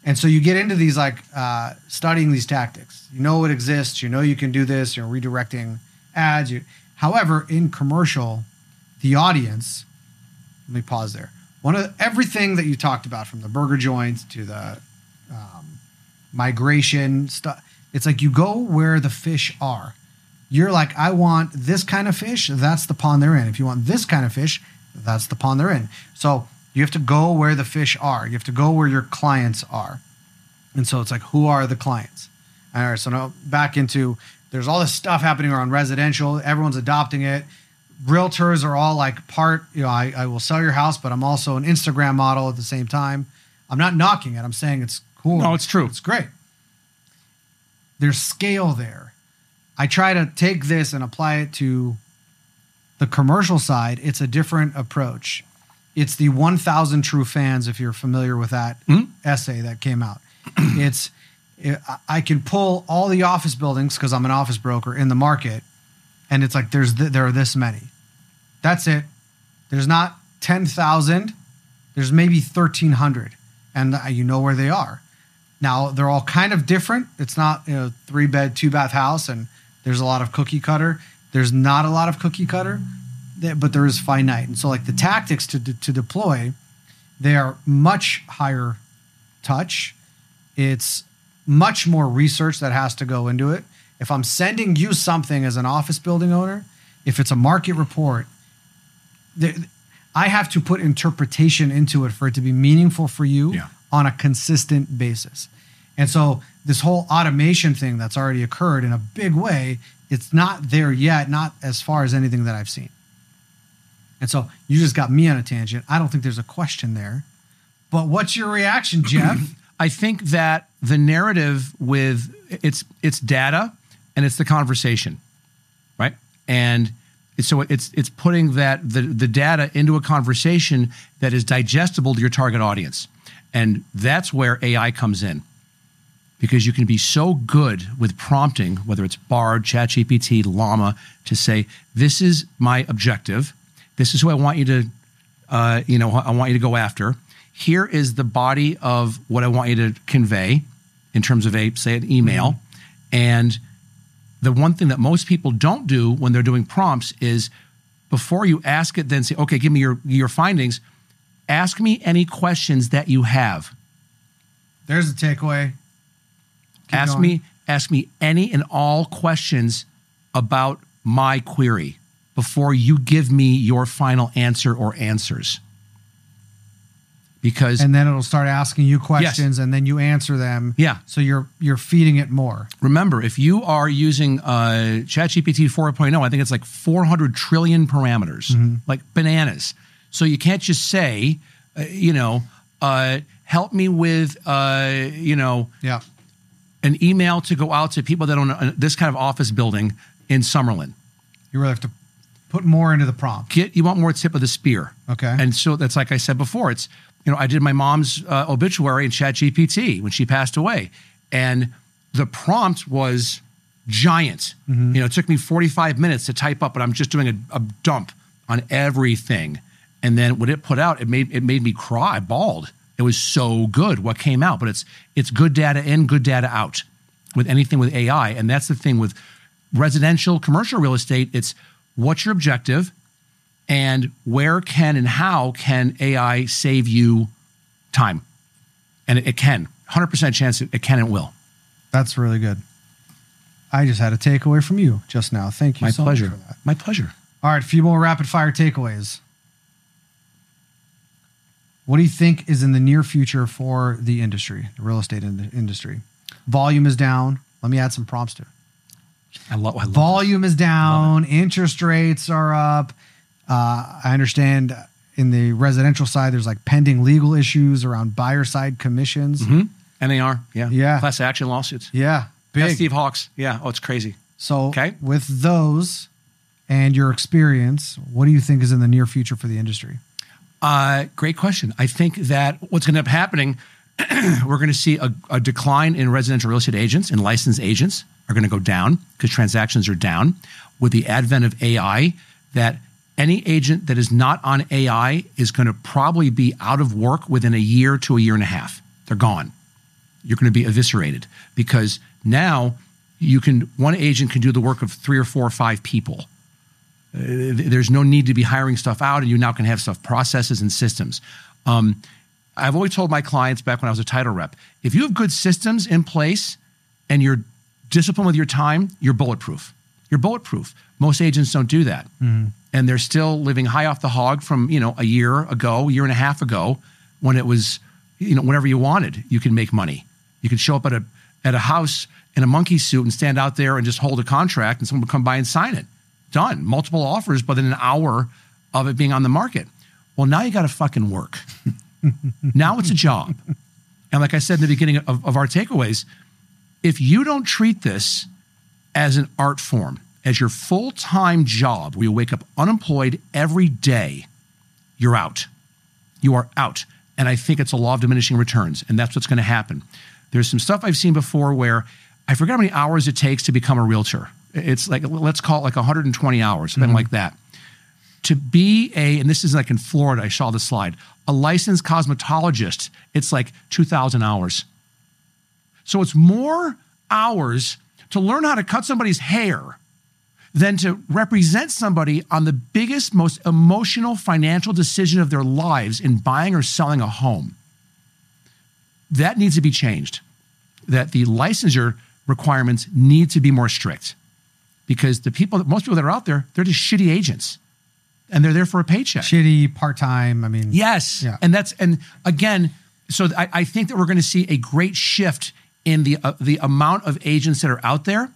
And so you get into these like uh, studying these tactics. You know it exists. You know you can do this. You're redirecting ads. You, however, in commercial, the audience. Let me pause there. One of everything that you talked about, from the burger joints to the um, migration stuff, it's like you go where the fish are. You're like, I want this kind of fish, that's the pond they're in. If you want this kind of fish, that's the pond they're in. So you have to go where the fish are. You have to go where your clients are. And so it's like, who are the clients? All right, so now back into there's all this stuff happening around residential. Everyone's adopting it. Realtors are all like part, you know, I, I will sell your house, but I'm also an Instagram model at the same time. I'm not knocking it. I'm saying it's cool. No, it's true. It's great. There's scale there. I try to take this and apply it to the commercial side. It's a different approach. It's the 1000 True Fans, if you're familiar with that hmm? essay that came out. it's, it, I can pull all the office buildings because I'm an office broker in the market, and it's like there's th- there are this many. That's it. There's not 10,000. There's maybe 1,300, and uh, you know where they are. Now they're all kind of different. It's not you know three bed, two bath house, and there's a lot of cookie cutter. There's not a lot of cookie cutter, but there is finite. And so like the tactics to de- to deploy, they are much higher touch. It's much more research that has to go into it. If I'm sending you something as an office building owner, if it's a market report, I have to put interpretation into it for it to be meaningful for you Yeah. on a consistent basis. And so this whole automation thing that's already occurred in a big way, it's not there yet, not as far as anything that I've seen. And so you just got me on a tangent. I don't think there's a question there. But what's your reaction, Jeff? I think that the narrative with it's it's data and it's the conversation, right? And so it's it's putting that the the data into a conversation that is digestible to your target audience, and that's where AI comes in, because you can be so good with prompting, whether it's Bard, ChatGPT, Llama, to say this is my objective, this is who I want you to uh, you know, I want you to go after. Here is the body of what I want you to convey in terms of a, say, an email. And the one thing that most people don't do when they're doing prompts is before you ask it, then say, okay, give me your, your findings. Ask me any questions that you have. There's a takeaway. Keep ask going. me, ask me any and all questions about my query before you give me your final answer or answers. Because and then it'll start asking you questions and then you answer them Yeah. so you're you're feeding it more remember, if you are using uh, ChatGPT 4.0, I think it's like 400 trillion parameters, like bananas. So you can't just say, uh, you know, uh, help me with, uh, you know, yeah an email to go out to people that own uh, this kind of office building in Summerlin. you really have to put more into the prompt Get you want more tip of the spear. Okay. And so that's like I said before. It's you know I did my mom's uh, obituary in ChatGPT when she passed away, and the prompt was giant. You know, it took me 45 minutes to type up, but I'm just doing a, a dump on everything. And then what it put out, it made it made me cry, I bawled. It was so good what came out, but it's it's good data in, good data out with anything with AI. And that's the thing with residential, commercial real estate. It's what's your objective and where can and how can AI save you time? And it, it can. 100% chance it, it can and will. that's really good i just had a takeaway from you just now thank you My so pleasure. much for that My pleasure. all right a few more rapid fire takeaways what do you think is in the near future for the industry the real estate in- industry volume is down let me add some prompts to it I love, I love volume is down, interest rates are up. Uh, I understand in the residential side, there's like pending legal issues around buyer side commissions. Mhm. NAR. Yeah. Yeah. Class action lawsuits. Yeah, big. Steve Hawks. Yeah. Oh, it's crazy. So, Okay. with those and your experience, what do you think is in the near future for the industry? Uh, great question. I think that what's going to end up happening, we're going to see a, a decline in residential real estate agents and licensed agents are going to go down because transactions are down. With the advent of AI, that any agent that is not on AI is going to probably be out of work within a year to a year and a half. They're gone. You're going to be eviscerated because now you can one agent can do the work of three or four or five people there's no need to be hiring stuff out, and you now can have stuff processes and systems. Um, I've always told my clients back when I was a title rep, if you have good systems in place and you're disciplined with your time, you're bulletproof. You're bulletproof. Most agents don't do that. Mm-hmm. And they're still living high off the hog from, you know, a year ago, year and a half ago, when it was, you know, whenever you wanted, you can make money. You could show up at a at a house in a monkey suit and stand out there and just hold a contract and someone would come by and sign it. Done. Multiple offers, but in an hour of it being on the market. Well, now you got to fucking work. now it's a job. And like I said in the beginning of, of our takeaways, if you don't treat this as an art form, as your full time job, where you wake up unemployed every day, you're out. You are out. And I think it's a law of diminishing returns. And that's what's going to happen. There's some stuff I've seen before where I forget how many hours it takes to become a realtor. It's like, let's call it like 120 hours, something mm-hmm. like that. To be a, and this is like in Florida, I saw the slide, a licensed cosmetologist, it's like 2,000 hours. So it's more hours to learn how to cut somebody's hair than to represent somebody on the biggest, most emotional financial decision of their lives in buying or selling a home. That needs to be changed. That the licensure requirements need to be more strict because the people, most people that are out there, they're just shitty agents and they're there for a paycheck. Shitty part time. I mean, Yes. Yeah. And that's and again, so I, I think that we're going to see a great shift in the uh, the amount of agents that are out there.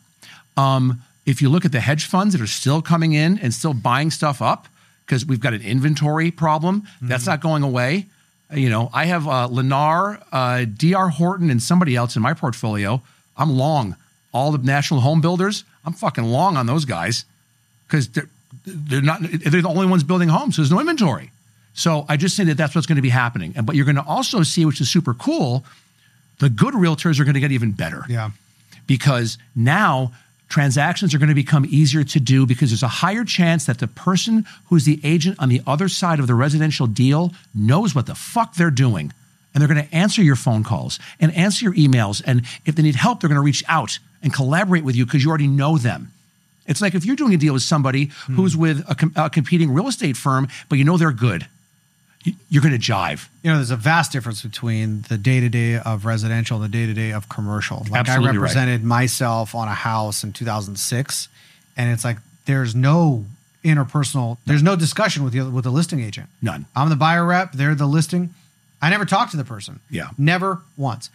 Um, if you look at the hedge funds that are still coming in and still buying stuff up, because we've got an inventory problem that's not going away. You know, I have uh, Lennar, uh, DR Horton, and somebody else in my portfolio. I'm long. All the national home builders, I'm fucking long on those guys because they're, they're not they're the only ones building homes so there's no inventory so i just say that that's what's going to be happening and but you're going to also see which is super cool the good realtors are going to get even better. Yeah. because now transactions are going to become easier to do because there's a higher chance that the person who's the agent on the other side of the residential deal knows what the fuck they're doing and they're going to answer your phone calls and answer your emails and if they need help they're going to reach out and collaborate with you because you already know them. It's like if you're doing a deal with somebody hmm. who's with a, com- a competing real estate firm but you know they're good you're going to jive You know, there's a vast difference between the day to day of residential and the day to day of commercial. Like Absolutely I right. represented myself on a house in 2006, and it's like there's no interpersonal, there's no discussion with the with the listing agent. None. I'm the buyer rep. They're the listing. I never talked to the person. Yeah. Never once.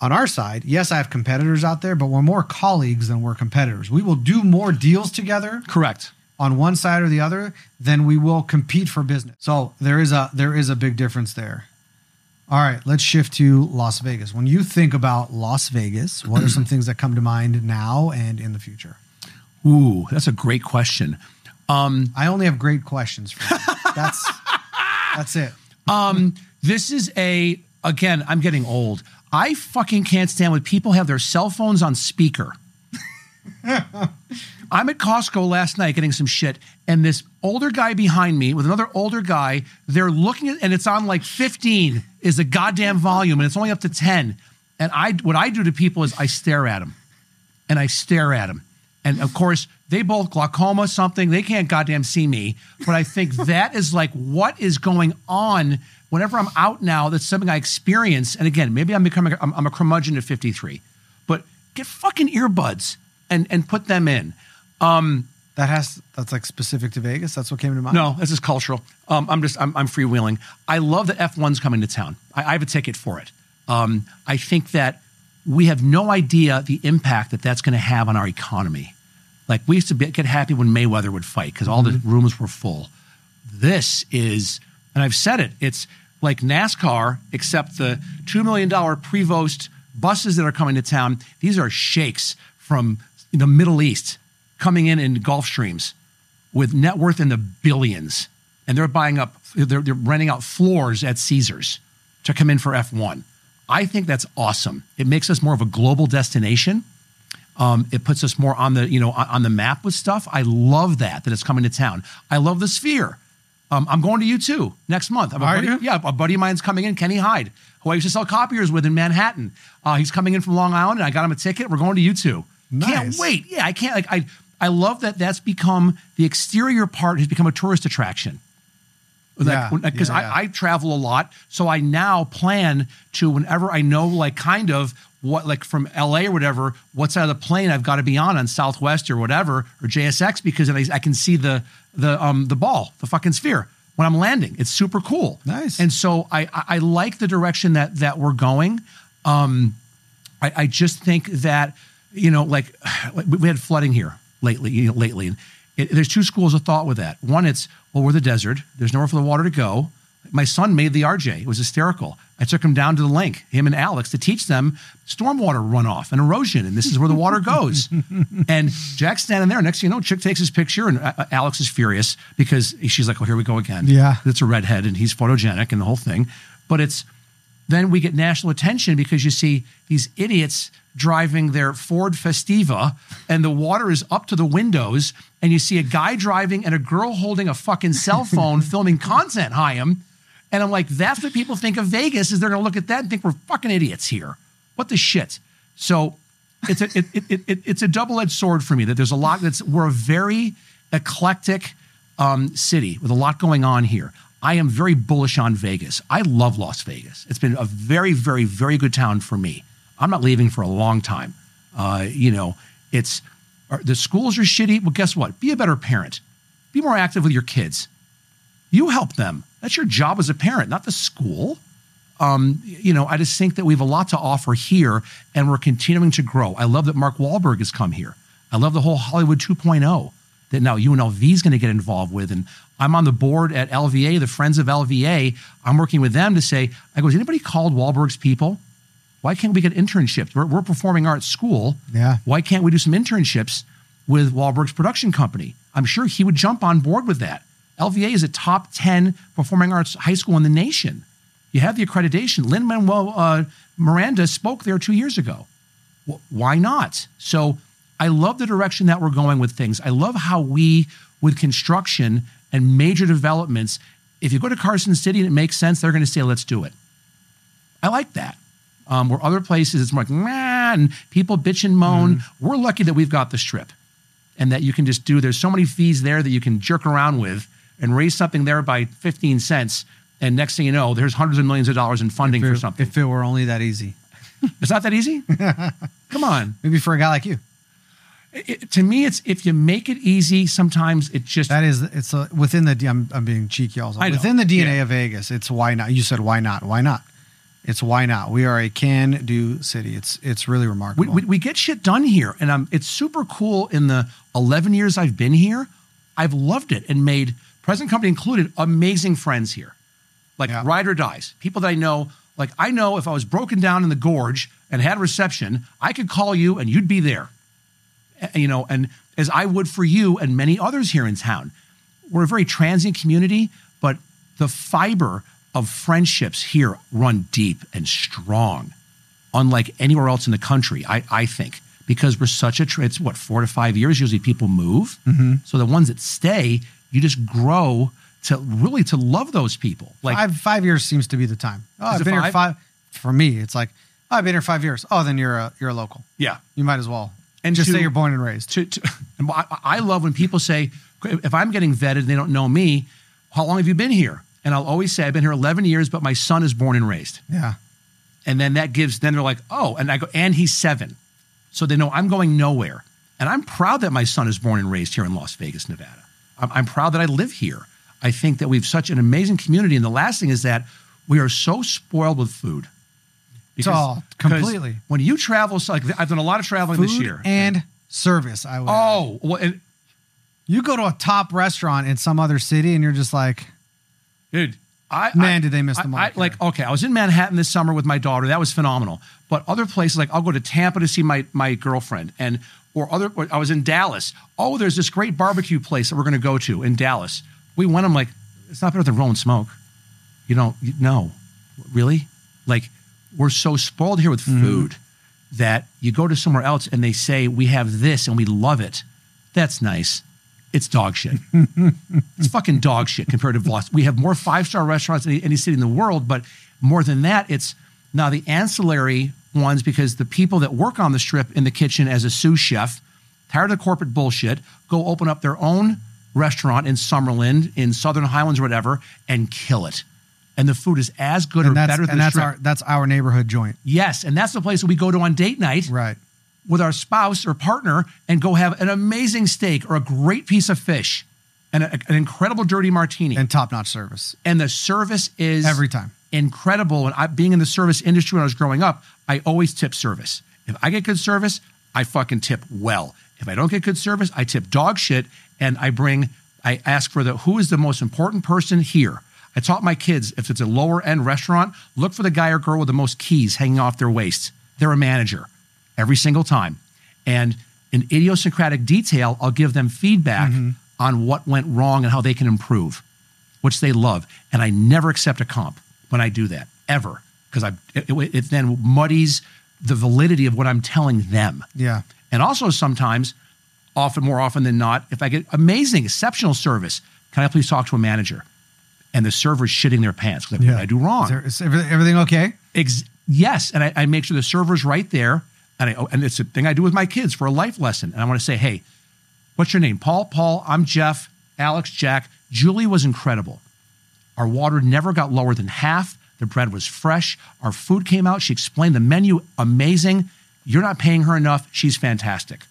On our side, yes, I have competitors out there, but we're more colleagues than we're competitors. We will do more deals together correct on one side or the other, then we will compete for business. So there is a there is a big difference there. All right, let's shift to Las Vegas. When you think about Las Vegas, what are some things that come to mind now and in the future? ooh that's a great question I only have great questions for you. That's that's it. Um, this is a again. I'm getting old. I fucking can't stand when people have their cell phones on speaker. I'm at Costco last night getting some shit, and this older guy behind me with another older guy, they're looking at, and it's on like 15 is the goddamn volume, and it's only up to 10. And I, what I do to people is I stare at them, and I stare at them, and of course they both glaucoma something. They can't goddamn see me, but I think that is like what is going on whenever I'm out now. That's something I experience, and again, maybe I'm becoming I'm, I'm a curmudgeon at 53, but get fucking earbuds and and put them in. That has that's like specific to Vegas. That's what came to mind. No, this is cultural. Um, I'm just I'm, I'm freewheeling. I love that F1's coming to town. I, I have a ticket for it. Um, I think that we have no idea the impact that that's going to have on our economy. Like we used to be, get happy when Mayweather would fight because all the rooms were full. This is, and I've said it. It's like NASCAR, except the two million dollar Prevost buses that are coming to town. These are sheikhs from the Middle East coming in in Gulfstreams with net worth in the billions, and they're buying up, they're, they're renting out floors at Caesars to come in for F1. I think that's awesome. It makes us more of a global destination. Um, it puts us more on the you know on the map with stuff. I love that that it's coming to town. I love the Sphere. Um, I'm going to U2 next month. I have a Are buddy- you? Yeah, a buddy of mine's coming in, Kenny Hyde, who I used to sell copiers with in Manhattan. Uh, he's coming in from Long Island, and I got him a ticket. We're going to U2. Can't wait. Yeah, I can't. Like I, I love that. That's become the exterior part has become a tourist attraction. Yeah, because yeah, yeah. I, I travel a lot, so I now plan to whenever I know like kind of what like from LA or whatever, what side of the plane I've got to be on on Southwest or whatever or JSX because then I, I can see the the um the ball, the fucking sphere when I'm landing. It's super cool. Nice. And so I I, I like the direction that that we're going. Um, I, I just think that you know, like we had flooding here lately. You know, lately, and it, there's two schools of thought with that. One, it's well, we're the desert. There's nowhere for the water to go. My son made the RJ. It was hysterical. I took him down to the lake, him and Alex, to teach them stormwater runoff and erosion, and this is where the water goes. and Jack's standing there. Next thing you know, Chick takes his picture, and uh, Alex is furious because she's like, "Oh, here we go again." Yeah. it's a redhead, and he's photogenic, and the whole thing. But it's then we get national attention because you see these idiots driving their Ford Festiva and the water is up to the windows and you see a guy driving and a girl holding a fucking cell phone filming content Chaim. And I'm like, that's what people think of Vegas is they're going to look at that and think we're fucking idiots here. What the shit? So it's a, it, it, it, it's a double-edged sword for me that there's a lot that's, we're a very eclectic um, city with a lot going on here. I am very bullish on Vegas. I love Las Vegas. It's been a very, very, very good town for me. I'm not leaving for a long time. Uh, you know, it's the schools are shitty. Well, guess what? Be a better parent. Be more active with your kids. You help them. That's your job as a parent, not the school. Um, you know, I just think that we have a lot to offer here, and we're continuing to grow. I love that Mark Wahlberg has come here. I love the whole Hollywood 2.0 that now UNLV is going to get involved with, and I'm on the board at LVA, the Friends of LVA. I'm working with them to say, I go, has anybody called Wahlberg's people? Why can't we get internships? We're, we're a performing arts school. Yeah. Why can't we do some internships with Wahlberg's production company? I'm sure he would jump on board with that. LVA is a top 10 performing arts high school in the nation. You have the accreditation. Lin Manuel uh, Miranda spoke there two years ago. Wh- why not? So I love the direction that we're going with things. I love how we, with construction and major developments, if you go to Carson City and it makes sense, they're going to say, let's do it. I like that. Um, where other places it's more like, man, people bitch and moan. We're lucky that we've got the strip and that you can just do, there's so many fees there that you can jerk around with and raise something there by 15 cents. And next thing you know, there's hundreds of millions of dollars in funding for something. if it were only that easy. it's not that easy. Come on. Maybe for a guy like you. It- to me, it's if you make it easy, sometimes it just, That is, it's a, within the, I'm, I'm being cheeky also. Within the DNA Yeah. of Vegas, it's why not. You said why not? Why not? It's why not. We are a can do city. It's it's really we, remarkable. we, we get shit done here. And um, it's super cool in the 11 years I've been here. I've loved it and made, present company included, amazing friends here. Like Yeah. ride or dies. People that I know, like I know if I was broken down in the gorge and had reception, I could call you and you'd be there. You know, and as I would for you and many others here in town. We're a very transient community, but the fiber of friendships here run deep and strong unlike anywhere else in the country, I, I think, because we're such a, it's what, four to five years, usually people move. Mm-hmm. So the ones that stay, you just grow to really to love those people. Like, five five years seems to be the time. Oh, I've been here five? five. For me, it's like oh, I've been here five years. Oh, then you're a you're a local. yeah. You might as well. And just to- say you're born and raised. To, to, and I, I love when people say, if I'm getting vetted and they don't know me, how long have you been here? And I'll always say, I've been here 11 years, but my son is born and raised. Yeah. And then that gives, then they're like, oh, and I go, and he's seven. So they know I'm going nowhere. And I'm proud that my son is born and raised here in Las Vegas, Nevada. I'm, I'm proud that I live here. I think that we've such an amazing community. And the last thing is that we are so spoiled with food. All completely. When you travel, so like I've done a lot of traveling this year. and service. I would. oh, well, and, You go to a top restaurant in some other city, and you're just like, dude. I, Man, I- did they miss the mark like, okay, I was in Manhattan this summer with my daughter. That was phenomenal. But other places, like I'll go to Tampa to see my my girlfriend, and or other. or I was in Dallas. Oh, there's this great barbecue place that we're going to go to in Dallas. We went. I'm like, it's not better than Rolling Smoke. You don't. You, no, really. Like, we're so spoiled here with Mm-hmm. food that you go to somewhere else and they say we have this and we love it. That's nice. It's dog shit. it's fucking dog shit compared to Los. We have more five star restaurants than any, any city in the world, but more than that, it's now the ancillary ones because the people that work on the strip in the kitchen as a sous chef, tired of the corporate bullshit, go open up their own restaurant in Summerlin, in Southern Highlands, or whatever, and kill it. And the food is as good or and that's, better than and that's strip. our that's our neighborhood joint. yes, and that's the place that we go to on date night Right. with our spouse or partner and go have an amazing steak or a great piece of fish and a- an incredible dirty martini. And top notch service. and the service is Every time. incredible. And I, being in the service industry when I was growing up, I always tip service. If I get good service, I fucking tip well. If I don't get good service, I tip dog shit. And I bring, I ask for the who is the most important person here. I taught my kids if it's a lower end restaurant, look for the guy or girl with the most keys hanging off their waist. They're a manager every single time. And in idiosyncratic detail, I'll give them feedback mm-hmm. on what went wrong and how they can improve which they love. And I never accept a comp when I do that, ever, because I it, it- it then muddies the validity of what I'm telling them. Yeah. And also sometimes, often more often than not, if I get amazing, exceptional service, can I please talk to a manager? And the server's shitting their pants because Yeah. I do wrong. Is, there, is everything, everything okay? Ex- yes, and I, I make sure the server's right there, and I, oh, and it's a thing I do with my kids for a life lesson. And I want to say, hey, what's your name? Paul. Paul. I'm Jeff. Alex. Jack. Julie was incredible. Our water never got lower than half. The bread was fresh. Our food came out. She explained the menu amazing. You're not paying her enough. She's fantastic.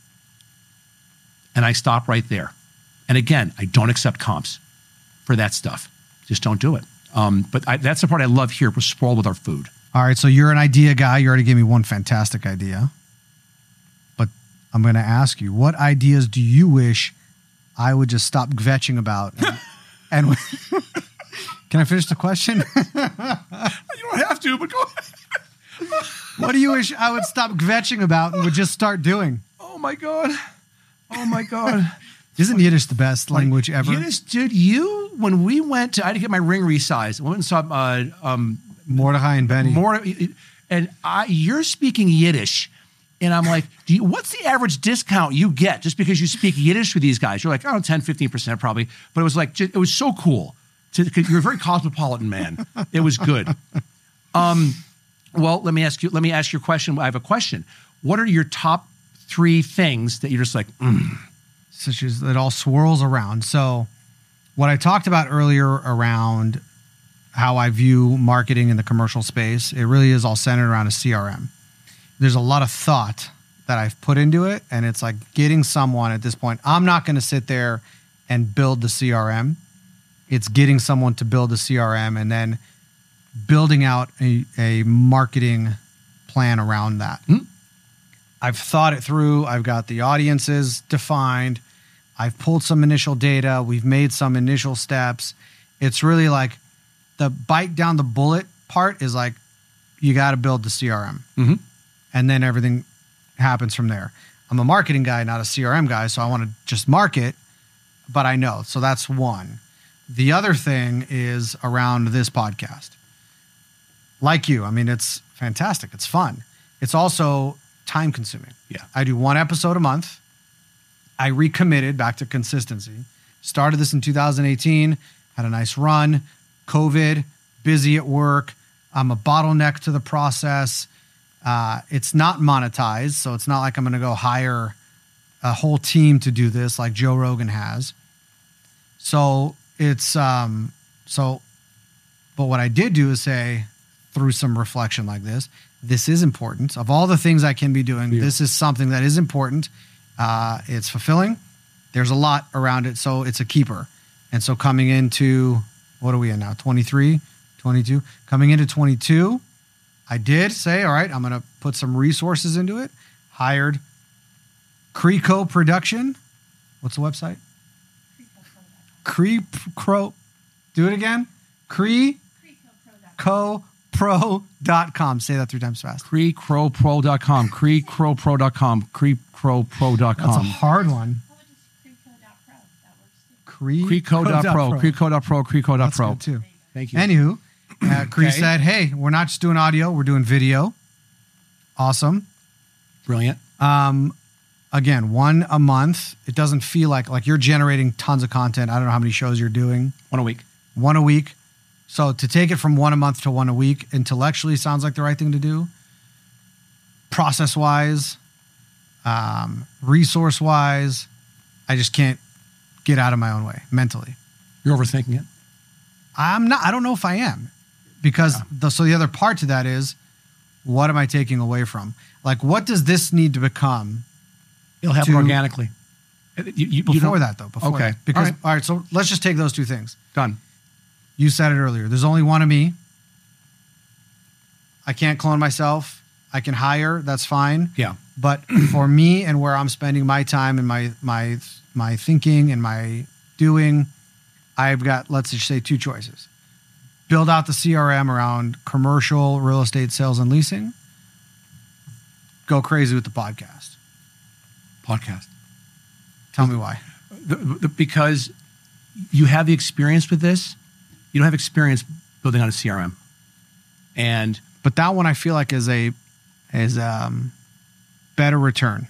And I stop right there. And again, I don't accept comps for that stuff. Just don't do it. Um, but I, that's the part I love here. We're spoiled with our food. All right. So you're an idea guy. You already gave me one fantastic idea. But I'm going to ask you, what ideas do you wish I would just stop kvetching about? And, and can I finish the question? You don't have to, but go. what do you wish I would stop kvetching about and would just start doing? Oh my god. Oh my god. Isn't Yiddish the best language ever? Yiddish, dude, you when we went to I had to get my ring resized. I went and saw uh, um Mordechai and Benny. more and I you're speaking Yiddish. And I'm like, do you, what's the average discount you get just because you speak Yiddish with these guys? You're like, oh, 10, 15% probably. But it was like, it was so cool. To, you're a very cosmopolitan man. It was good. Um, well, let me ask you, let me ask your question. I have a question. What are your top three things that you're just like, mm, such as it all swirls around. So, what I talked about earlier around how I view marketing in the commercial space, it really is all centered around a CRM. There's a lot of thought that I've put into it, and it's like getting someone at this point. I'm not going to sit there and build the CRM. It's getting someone to build the CRM and then building out a, a marketing plan around that. Hmm. I've thought it through. I've got the audiences defined. I've pulled some initial data. We've made some initial steps. It's really like the bite down the bullet part is like you got to build the CRM, Mhm. and then everything happens from there. I'm a marketing guy, not a CRM guy, so I want to just market, but I know. So that's one. The other thing is around this podcast. Like you, I mean, it's fantastic. It's fun. It's also time consuming. Yeah. I do one episode a month. I recommitted back to consistency. Started this in 2018, had a nice run. COVID, busy at work. I'm a bottleneck to the process. Uh, it's not monetized, so it's not like I'm going to go hire a whole team to do this like Joe Rogan has. So it's um, so, but what I did do is say through some reflection like this, this is important. Of all the things I can be doing, this is something that is important. Uh, it's fulfilling. There's a lot around it, so it's a keeper. And so coming into what are we in now? 23, 22. Coming into 22, I did say, all right, I'm going to put some resources into it. Hired Creco Production. What's the website? Cree Crow. Do it again. Cree co-pro.com. Say that three times fast. creecrowpro.com, creecrowpro.com, creecrowpro.com. That's a hard one. How about just Creeco.pro? That works too. Cree Creeco.pro, Creeco.pro, That's good too. Thank you. Anywho, uh, Cree Okay. said, "Hey, we're not just doing audio; we're doing video. Awesome. Brilliant. Um, again, one a month. It doesn't feel like like you're generating tons of content. I don't know how many shows you're doing. One a week. One a week. So to take it from one a month to one a week intellectually sounds like the right thing to do. Process wise, um, resource wise, I just can't get out of my own way mentally. You're overthinking it. I'm not. I don't know if I am, because the so the other part to that is, what am I taking away from? Like, what does this need to become It'll happen To- organically. You, you- you before don't- that though? Before Okay. that. because All right. all right. So let's just take those two things. Done. You said it earlier. There's only one of me. I can't clone myself. I can hire. That's fine. Yeah. But for me and where I'm spending my time and my my my thinking and my doing, I've got let's just say two choices. Build out the CRM around commercial real estate sales and leasing. Go crazy with the podcast. Podcast. Tell me why. The- the- because you have the experience with this. You don't have experience building out a CRM. And But that one I feel like is a is um better return.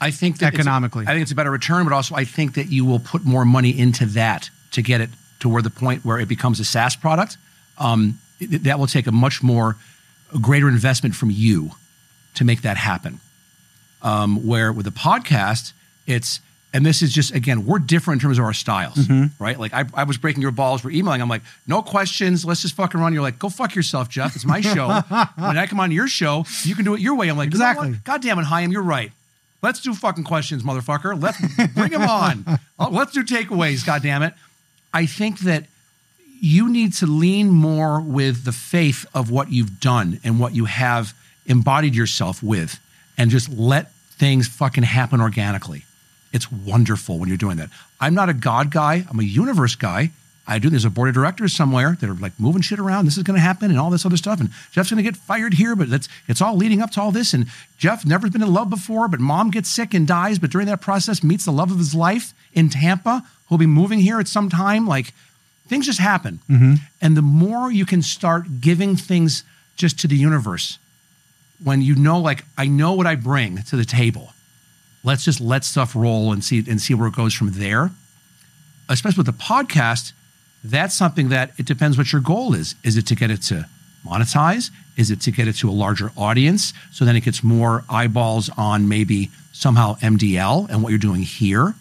I think that Economically. I think it's a better return, but also I think that you will put more money into that to get it to where the point where it becomes a SaaS product. Um, it- that will take a much more a greater investment from you to make that happen. Um, where with a podcast, it's and this is just again we're different in terms of our styles, Mm-hmm. right? Like I, I was breaking your balls, we're emailing. I'm like, no questions, let's just fucking run. You're like, go fuck yourself, Jeff. It's my show. when I come on your show, you can do it your way. I'm like, you know Exactly. God damn it, Chaim, you're right. Let's do fucking questions, motherfucker. Let's bring them on. Oh, let's do takeaways. God damn it. I think that you need to lean more with the faith of what you've done and what you have embodied yourself with and just let things fucking happen organically. It's wonderful when you're doing that. I'm not a God guy, I'm a universe guy. I do. There's a board of directors somewhere that are like moving shit around. This is going to happen and all this other stuff. And Jeff's going to get fired here, but that's it's all leading up to all this. And Jeff never been in love before, but mom gets sick and dies. But during that process, meets the love of his life in Tampa, who'll be moving here at some time. Like things just happen. Mm-hmm. And the more you can start giving things just to the universe, when you know, like, I know what I bring to the table, let's just let stuff roll and see and see where it goes from there. Especially with the podcast, that's something that it depends what your goal is. Is it to get it to monetize? Is it to get it to a larger audience so then it gets more eyeballs on maybe somehow MDL and what you're doing here?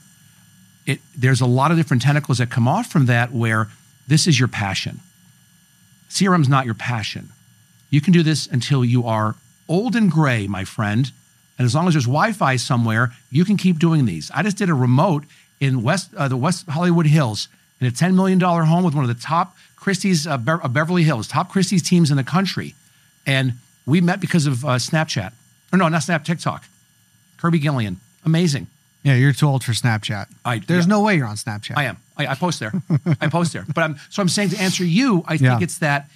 It, there's a lot of different tentacles that come off from that where this is your passion. CRM's not your passion. You can do this until you are old and gray, my friend. And as long as there's Wi-Fi somewhere, you can keep doing these. I just did a remote in West uh, the West Hollywood Hills in a $10 million home with one of the top Christie's uh, Be- uh, Beverly Hills, top Christie's teams in the country. And we met because of uh, Snapchat. Or no, not Snap, TikTok. Kirby Gillian. Amazing. Yeah, you're too old for Snapchat. I- There's yeah. no way you're on Snapchat. I am. I, I post there. I post there. But I'm so I'm saying to answer you, I think Yeah. it's that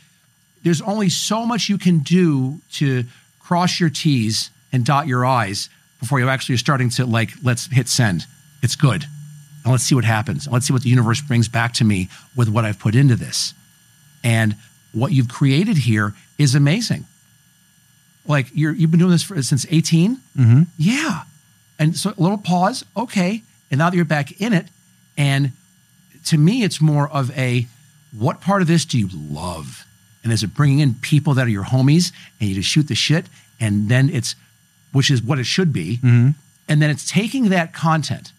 there's only so much you can do to cross your T's and dot your I's before you actually are starting to like, let's hit send. It's good. And let's see what happens. And let's see what the universe brings back to me with what I've put into this. And what you've created here is amazing. Like you're, you've been doing this for, since 18? Mm-hmm. Yeah. And so a little pause. Okay. And now that you're back in it, and to me, it's more of a what part of this do you love? And is it bringing in people that are your homies and you just shoot the shit? And then it's, which is what it should be. Mm-hmm. And then it's taking that content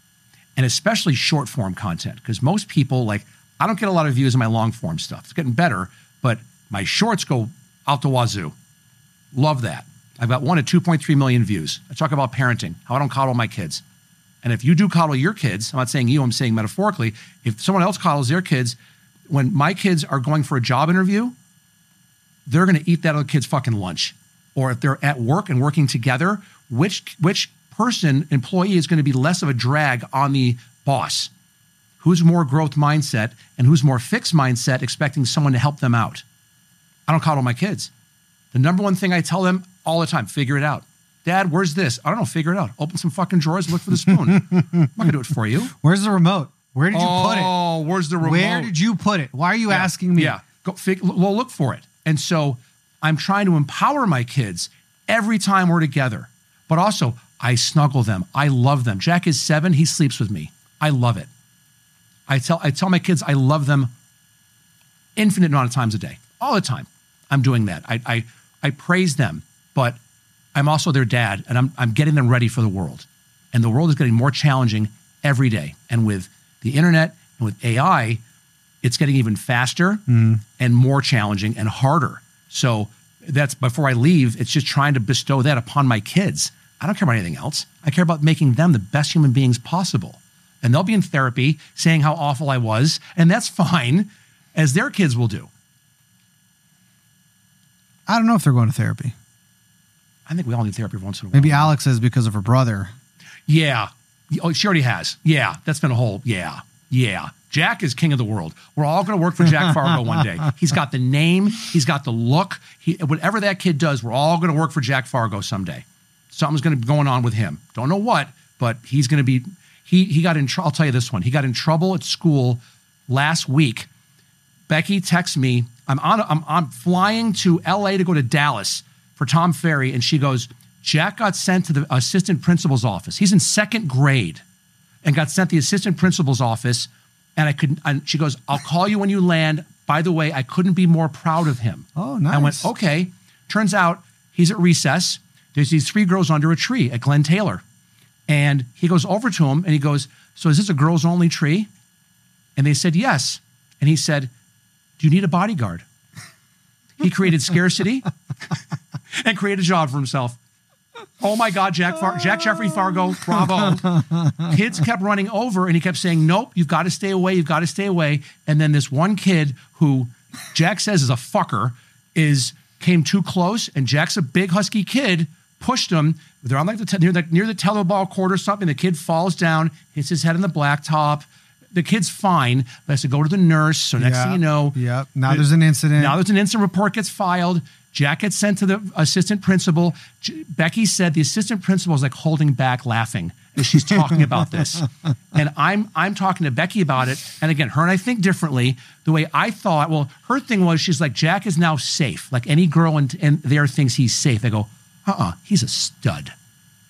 and especially short form content because most people, like, I don't get a lot of views on my long form stuff. It's getting better, but my shorts go out the wazoo. Love that. I've got one at 2.3 million views. I talk about parenting, how I don't coddle my kids. And if you do coddle your kids, I'm not saying you, I'm saying metaphorically, if someone else coddles their kids, when my kids are going for a job interview, they're going to eat that other kid's fucking lunch. Or if they're at work and working together, which which person, employee is going to be less of a drag on the boss? Who's more growth mindset and who's more fixed mindset, expecting someone to help them out? I don't coddle my kids. The number one thing I tell them all the time, figure it out. Dad, where's this? I don't know, figure it out. Open some fucking drawers look for the spoon. I'm not gonna do it for you. Where's the remote? Where did you put it? Oh, where's the remote? Where did you put it? Why are you asking me? Yeah, go fig- well, look for it. And so I'm trying to empower my kids every time we're together. But also, I snuggle them. I love them. Jack is seven. He sleeps with me. I love it. I tell I tell my kids I love them infinite amount of times a day, all the time. I'm doing that. I I, I praise them, but I'm also their dad, and I'm I'm getting them ready for the world. And the world is getting more challenging every day. And with the internet and with AI, it's getting even faster mm-hmm. and more challenging and harder. So that's before I leave, it's just trying to bestow that upon my kids. I don't care about anything else. I care about making them the best human beings possible. And they'll be in therapy saying how awful I was, and that's fine, as their kids will do. I don't know if they're going to therapy. I think we all need therapy once in a while. Maybe Alex is because of her brother. Yeah. Oh, she already has. Yeah. That's been a whole, yeah. Yeah. Jack is king of the world. We're all going to work for Jack Fargo one day. He's got the name, he's got the look. He, whatever that kid does, we're all going to work for Jack Fargo someday. Something's going to be going on with him. Don't know what, but he's going to be. He he got in. Tr- I'll tell you this one. He got in trouble at school last week. Becky texts me. I'm on. I'm, I'm flying to L.A. to go to Dallas for Tom Ferry, and she goes. Jack got sent to the assistant principal's office. He's in second grade, and got sent to the assistant principal's office. And I couldn't. And she goes, "I'll call you when you land." By the way, I couldn't be more proud of him. Oh, nice. I went, okay. Turns out he's at recess. There's these three girls under a tree at Glen Taylor. And he goes over to him and he goes, So is this a girls only tree? And they said, Yes. And he said, Do you need a bodyguard? He created scarcity and created a job for himself. Oh my God, Jack, Far- Jack Jeffrey Fargo, bravo. Kids kept running over and he kept saying, Nope, you've got to stay away, you've got to stay away. And then this one kid who Jack says is a fucker is came too close, and Jack's a big husky kid, pushed him. They're on like the te- near the near the tetherball court or something. The kid falls down, hits his head on the blacktop. The kid's fine, but has to go to the nurse. So next Yeah. thing you know, yeah. Now the- there's an incident. now there's an incident report gets filed. Jack gets sent to the assistant principal. J- Becky said the assistant principal is like holding back, laughing as she's talking about this. And I'm I'm talking to Becky about it. And again, her and I think differently. The way I thought, well, her thing was she's like Jack is now safe. Like any girl in, in there thinks he's safe. I go, uh-uh, he's a stud.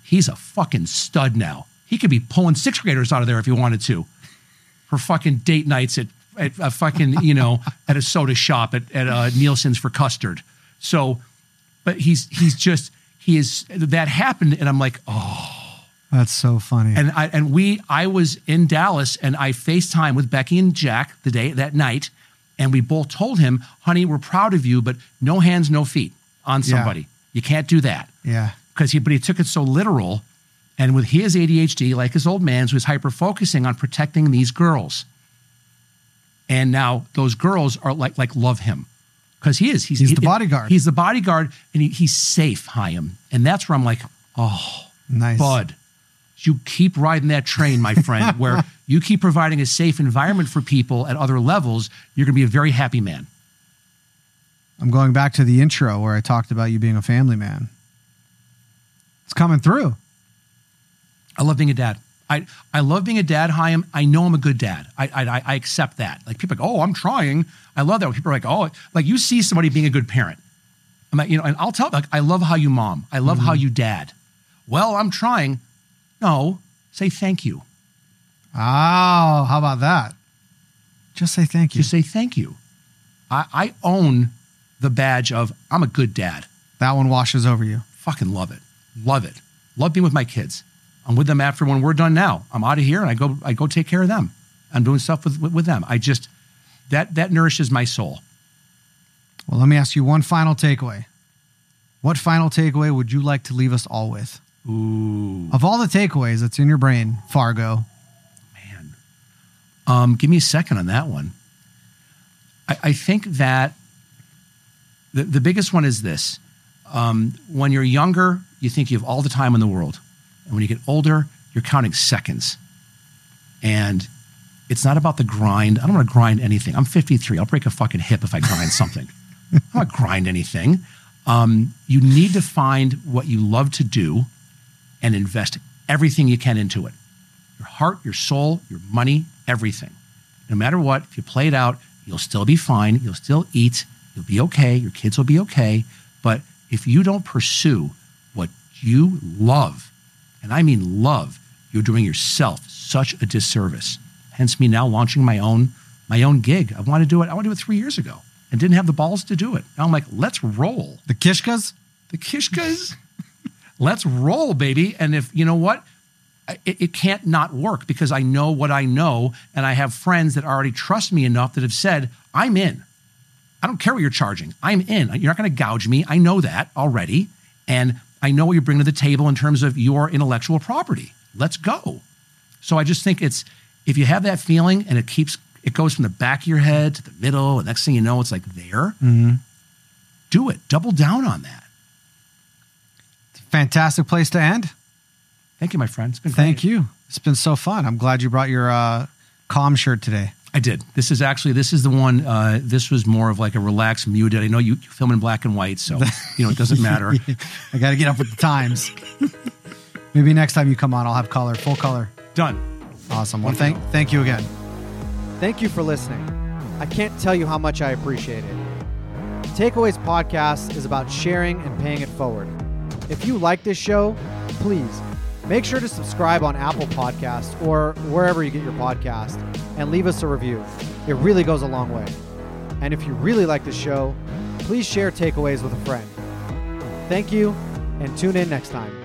He's a fucking stud now. He could be pulling sixth graders out of there if he wanted to for fucking date nights at, at a fucking, you know, at a soda shop at, at uh, Nielsen's for custard. So, but he's, he's just, he is, that happened. And I'm like, oh, That's so funny. and I, and we, I was in Dallas and I FaceTime with Becky and Jack the day, that night. And we both told him, honey, we're proud of you, but no hands, no feet on Yeah. somebody. You can't do that yeah. because he but he took it so literal and with his ADHD like his old man's was hyper focusing on protecting these girls and now those girls are like like love him because he is he's, He's the he- bodyguard. he's the bodyguard and he, he's safe Chaim and that's where I'm like oh Nice. bud you keep riding that train my friend where you keep providing a safe environment for people at other levels you're going to be a very happy man I'm going back to the intro where I talked about you being a family man. It's coming through. I love being a dad. I, I love being a dad, Chaim. I know I'm a good dad. I, I, I accept that. Like people are like, oh, I'm trying. I love that. When people are like, oh, like you see somebody being a good parent. I'm like, you know, and I'll tell like, I love how you mom. I love how mm-hmm. you dad. Well, I'm trying. No, say thank you. Oh, how about that? Just say thank you. Just say thank you. I, I own the badge of I'm a good dad. that one washes over you. Fucking love it. Love it. Love being with my kids. I'm with them after when we're done now. I'm out of here and I go I go take care of them. I'm doing stuff with, with, with them. I just that that nourishes my soul. Well, let me ask you one final takeaway. What final takeaway would you like to leave us all with? Ooh, Of all the takeaways that's in your brain, Fargo, man. Um, give me a second on that one. I, I think that the, the biggest one is this. Um, when you're younger, you think you have all the time in the world. And when you get older, you're counting seconds. And it's not about the grind. I don't want to grind anything. I'm 53. I'll break a fucking hip if I grind something. I don't want to grind anything. Um, you need to find what you love to do and invest everything you can into it your heart, your soul, your money, everything. No matter what, if you play it out, you'll still be fine. You'll still eat. You'll be okay. Your kids will be okay. But if you don't pursue what you love, and I mean love, you're doing yourself such a disservice. Hence me now launching my own my own gig. I want to do it. I want to do it three years ago and didn't have the balls to do it. Now I'm like, let's roll the Kishkas. the Kishkas. Let's roll, baby. And if you know what, it, it can't not work because I know what I know, and I have friends that already trust me enough that have said, "I'm in. I don't care what you're charging. I'm in. You're not going to gouge me. I know that already, and I know what you're bringing to the table in terms of your intellectual property. Let's go." So I just think it's if you have that feeling and it keeps it goes from the back of your head to the middle, and next thing you know, it's like there. Do it. Double down on that. Fantastic place to end. Thank you, my friend. It's been Thank great. you. It's been so fun. I'm glad you brought your uh, calm shirt today. I did. This is actually this is the one. Uh, this was more of like a relaxed, muted. I know you, you film in black and white, so you know it doesn't matter. I got to get up with the times. Maybe next time you come on, I'll have color, full color. Done. Awesome. Well, thank thank you again. Thank you for listening. I can't tell you how much I appreciate it. Takeaways Podcast is about sharing and paying it forward. If you like this show, please make sure to subscribe on Apple Podcasts or wherever you get your podcast and leave us a review. It really goes a long way. And if you really like the show, please share Takeaways with a friend. Thank you and tune in next time.